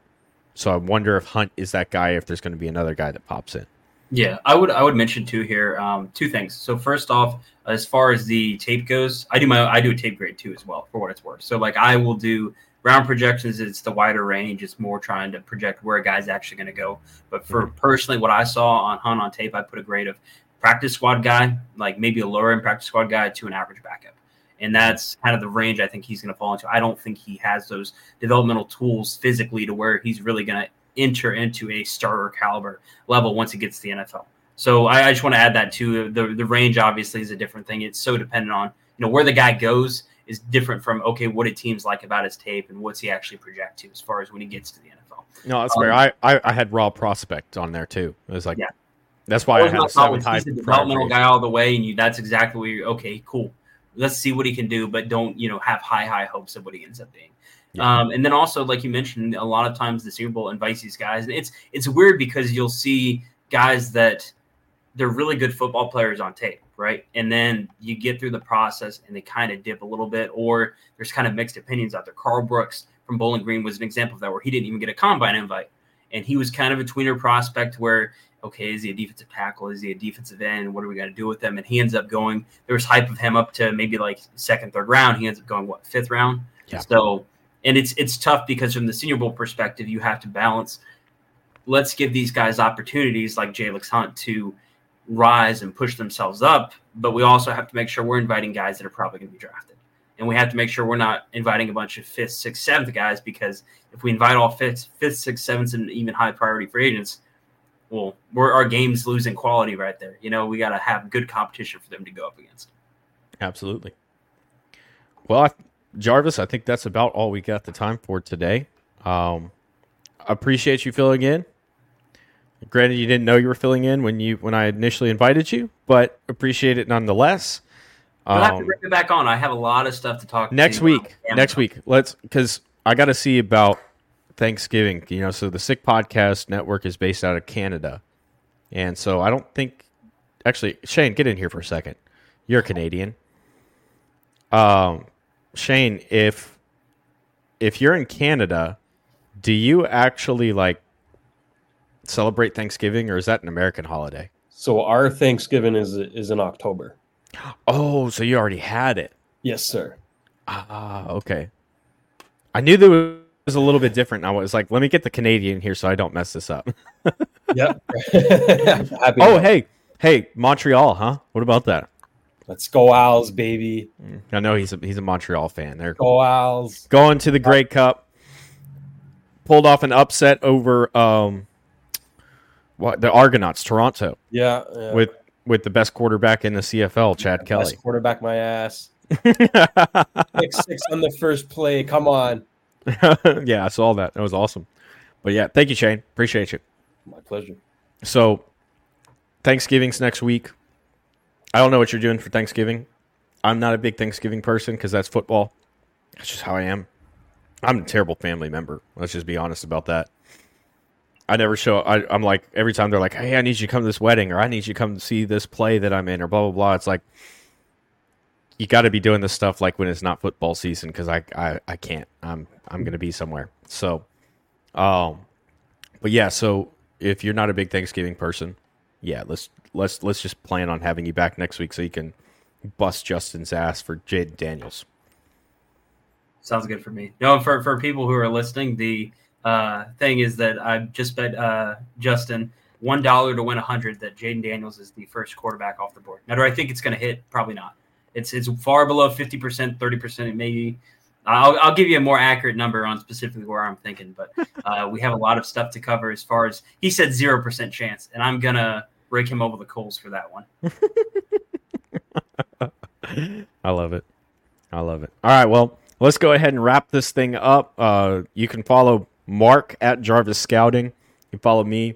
So I wonder if Hunt is that guy. If there's going to be another guy that pops in. Yeah, I would I would mention two here. Um, two things. So first off, as far as the tape goes, I do my I do a tape grade too as well for what it's worth. So like I will do round projections. It's the wider range. It's more trying to project where a guy's actually going to go. But for mm-hmm. personally, what I saw on Hunt on tape, I put a grade of practice squad guy, like maybe a lower end practice squad guy, to an average backup. And that's kind of the range I think he's going to fall into. I don't think he has those developmental tools physically to where he's really going to enter into a starter caliber level once he gets to the NFL. So I, I just want to add that too. The the range obviously is a different thing. It's so dependent on you know where the guy goes is different from okay, what did teams like about his tape and what's he actually project to as far as when he gets to the NFL. No, that's Um, fair. I, I I had raw prospect on there too. It was like, Yeah. That's why I Always had my a seven was high. he's a developmental guy all the way, and you that's exactly what you're okay, cool. Let's see what he can do, but don't you know have high high hopes of what he ends up being. Yeah. Um, and then also, like you mentioned, a lot of times the Super Bowl invites these guys, and it's it's weird because you'll see guys that they're really good football players on tape, right? And then you get through the process and they kind of dip a little bit, or there's kind of mixed opinions out there. Carl Brooks from Bowling Green was an example of that, where he didn't even get a combine invite, and he was kind of a tweener prospect where. Okay, is he a defensive tackle? Is he a defensive end? What do we got to do with him? And he ends up going. There was hype of him up to maybe like second, third round. He ends up going what fifth round. Yeah. So, and it's it's tough because from the Senior Bowl perspective, you have to balance. Let's give these guys opportunities like Jalyx Hunt to rise and push themselves up, but we also have to make sure we're inviting guys that are probably going to be drafted, and we have to make sure we're not inviting a bunch of fifth, sixth, seventh guys because if we invite all fifth, fifth, sixth, seventh, and even high priority free agents, well, we're our game's losing quality right there. You know, we got to have good competition for them to go up against. Absolutely. Well, I, Jarvis, I think that's about all we got the time for today. Um, appreciate you filling in. Granted, you didn't know you were filling in when you when I initially invited you, but appreciate it nonetheless. We'll have to Um, bring it back on. I have a lot of stuff to talk to next you week, next week, let's because I got to see about Thanksgiving. You know, so the Sick Podcast Network is based out of Canada, and so I don't think actually Shane, get in here for a second. You're Canadian. Um, Shane, if if you're in Canada, do you actually like celebrate Thanksgiving, or is that an American holiday? So our Thanksgiving is is in October. Oh, so you already had it. Yes, sir. Ah, okay. I knew there was a little bit different. I was like, let me get the Canadian here so I don't mess this up. Yep. Oh, hey, hey, Montreal, huh? What about that? Let's go Owls, baby. I know he's a he's a Montreal fan. They're Go Owls. going to the Grey Cup. Pulled off an upset over um, what the Argonauts, Toronto, Yeah. yeah. with with the best quarterback in the CFL, Chad Best Kelly. quarterback my ass. Six six on the first play. Come on. yeah, I saw that. That was awesome. But yeah, thank you, Shane. Appreciate you. My pleasure. So, Thanksgiving's next week. I don't know what you're doing for Thanksgiving. I'm not a big Thanksgiving person because that's football. That's just how I am. I'm a terrible family member. Let's just be honest about that. I never show. I, I'm like every time they're like, "Hey, I need you to come to this wedding," or "I need you to come see this play that I'm in," or blah blah blah. It's like you got to be doing this stuff like when it's not football season because I, I I can't. I'm I'm gonna be somewhere. So, um, but yeah. So if you're not a big Thanksgiving person, yeah, let's let's let's just plan on having you back next week so you can bust Justin's ass for Jayden Daniels. Sounds good for me. No, for for people who are listening, the uh, thing is that I just bet uh, Justin one dollar to win a hundred that Jayden Daniels is the first quarterback off the board. Now, do I think it's going to hit? Probably not. It's it's far below fifty percent, thirty percent, maybe. I'll, I'll give you a more accurate number on specifically where I'm thinking, but uh, we have a lot of stuff to cover as far as he said zero percent chance, and I'm gonna rake him over the coals for that one. I love it. I love it. All right, well, let's go ahead and wrap this thing up. Uh, you can follow Mark at Jarvis Scouting. You can follow me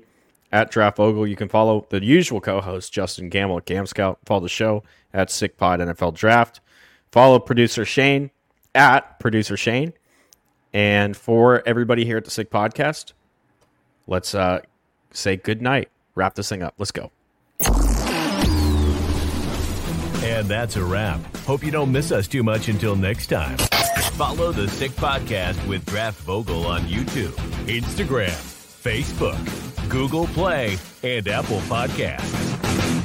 at Draft Ogle. You can follow the usual co-host Justin Gamble at Gam Scout. Follow the show at SickPod NFL Draft. Follow producer Shane at producer Shane. And for everybody here at the Sick Podcast, let's uh, say good night. Wrap this thing up. Let's go. And that's a wrap. Hope you don't miss us too much until next time. Follow the Sick Podcast with Draft Vogel on YouTube, Instagram, Facebook, Google Play, and Apple Podcasts.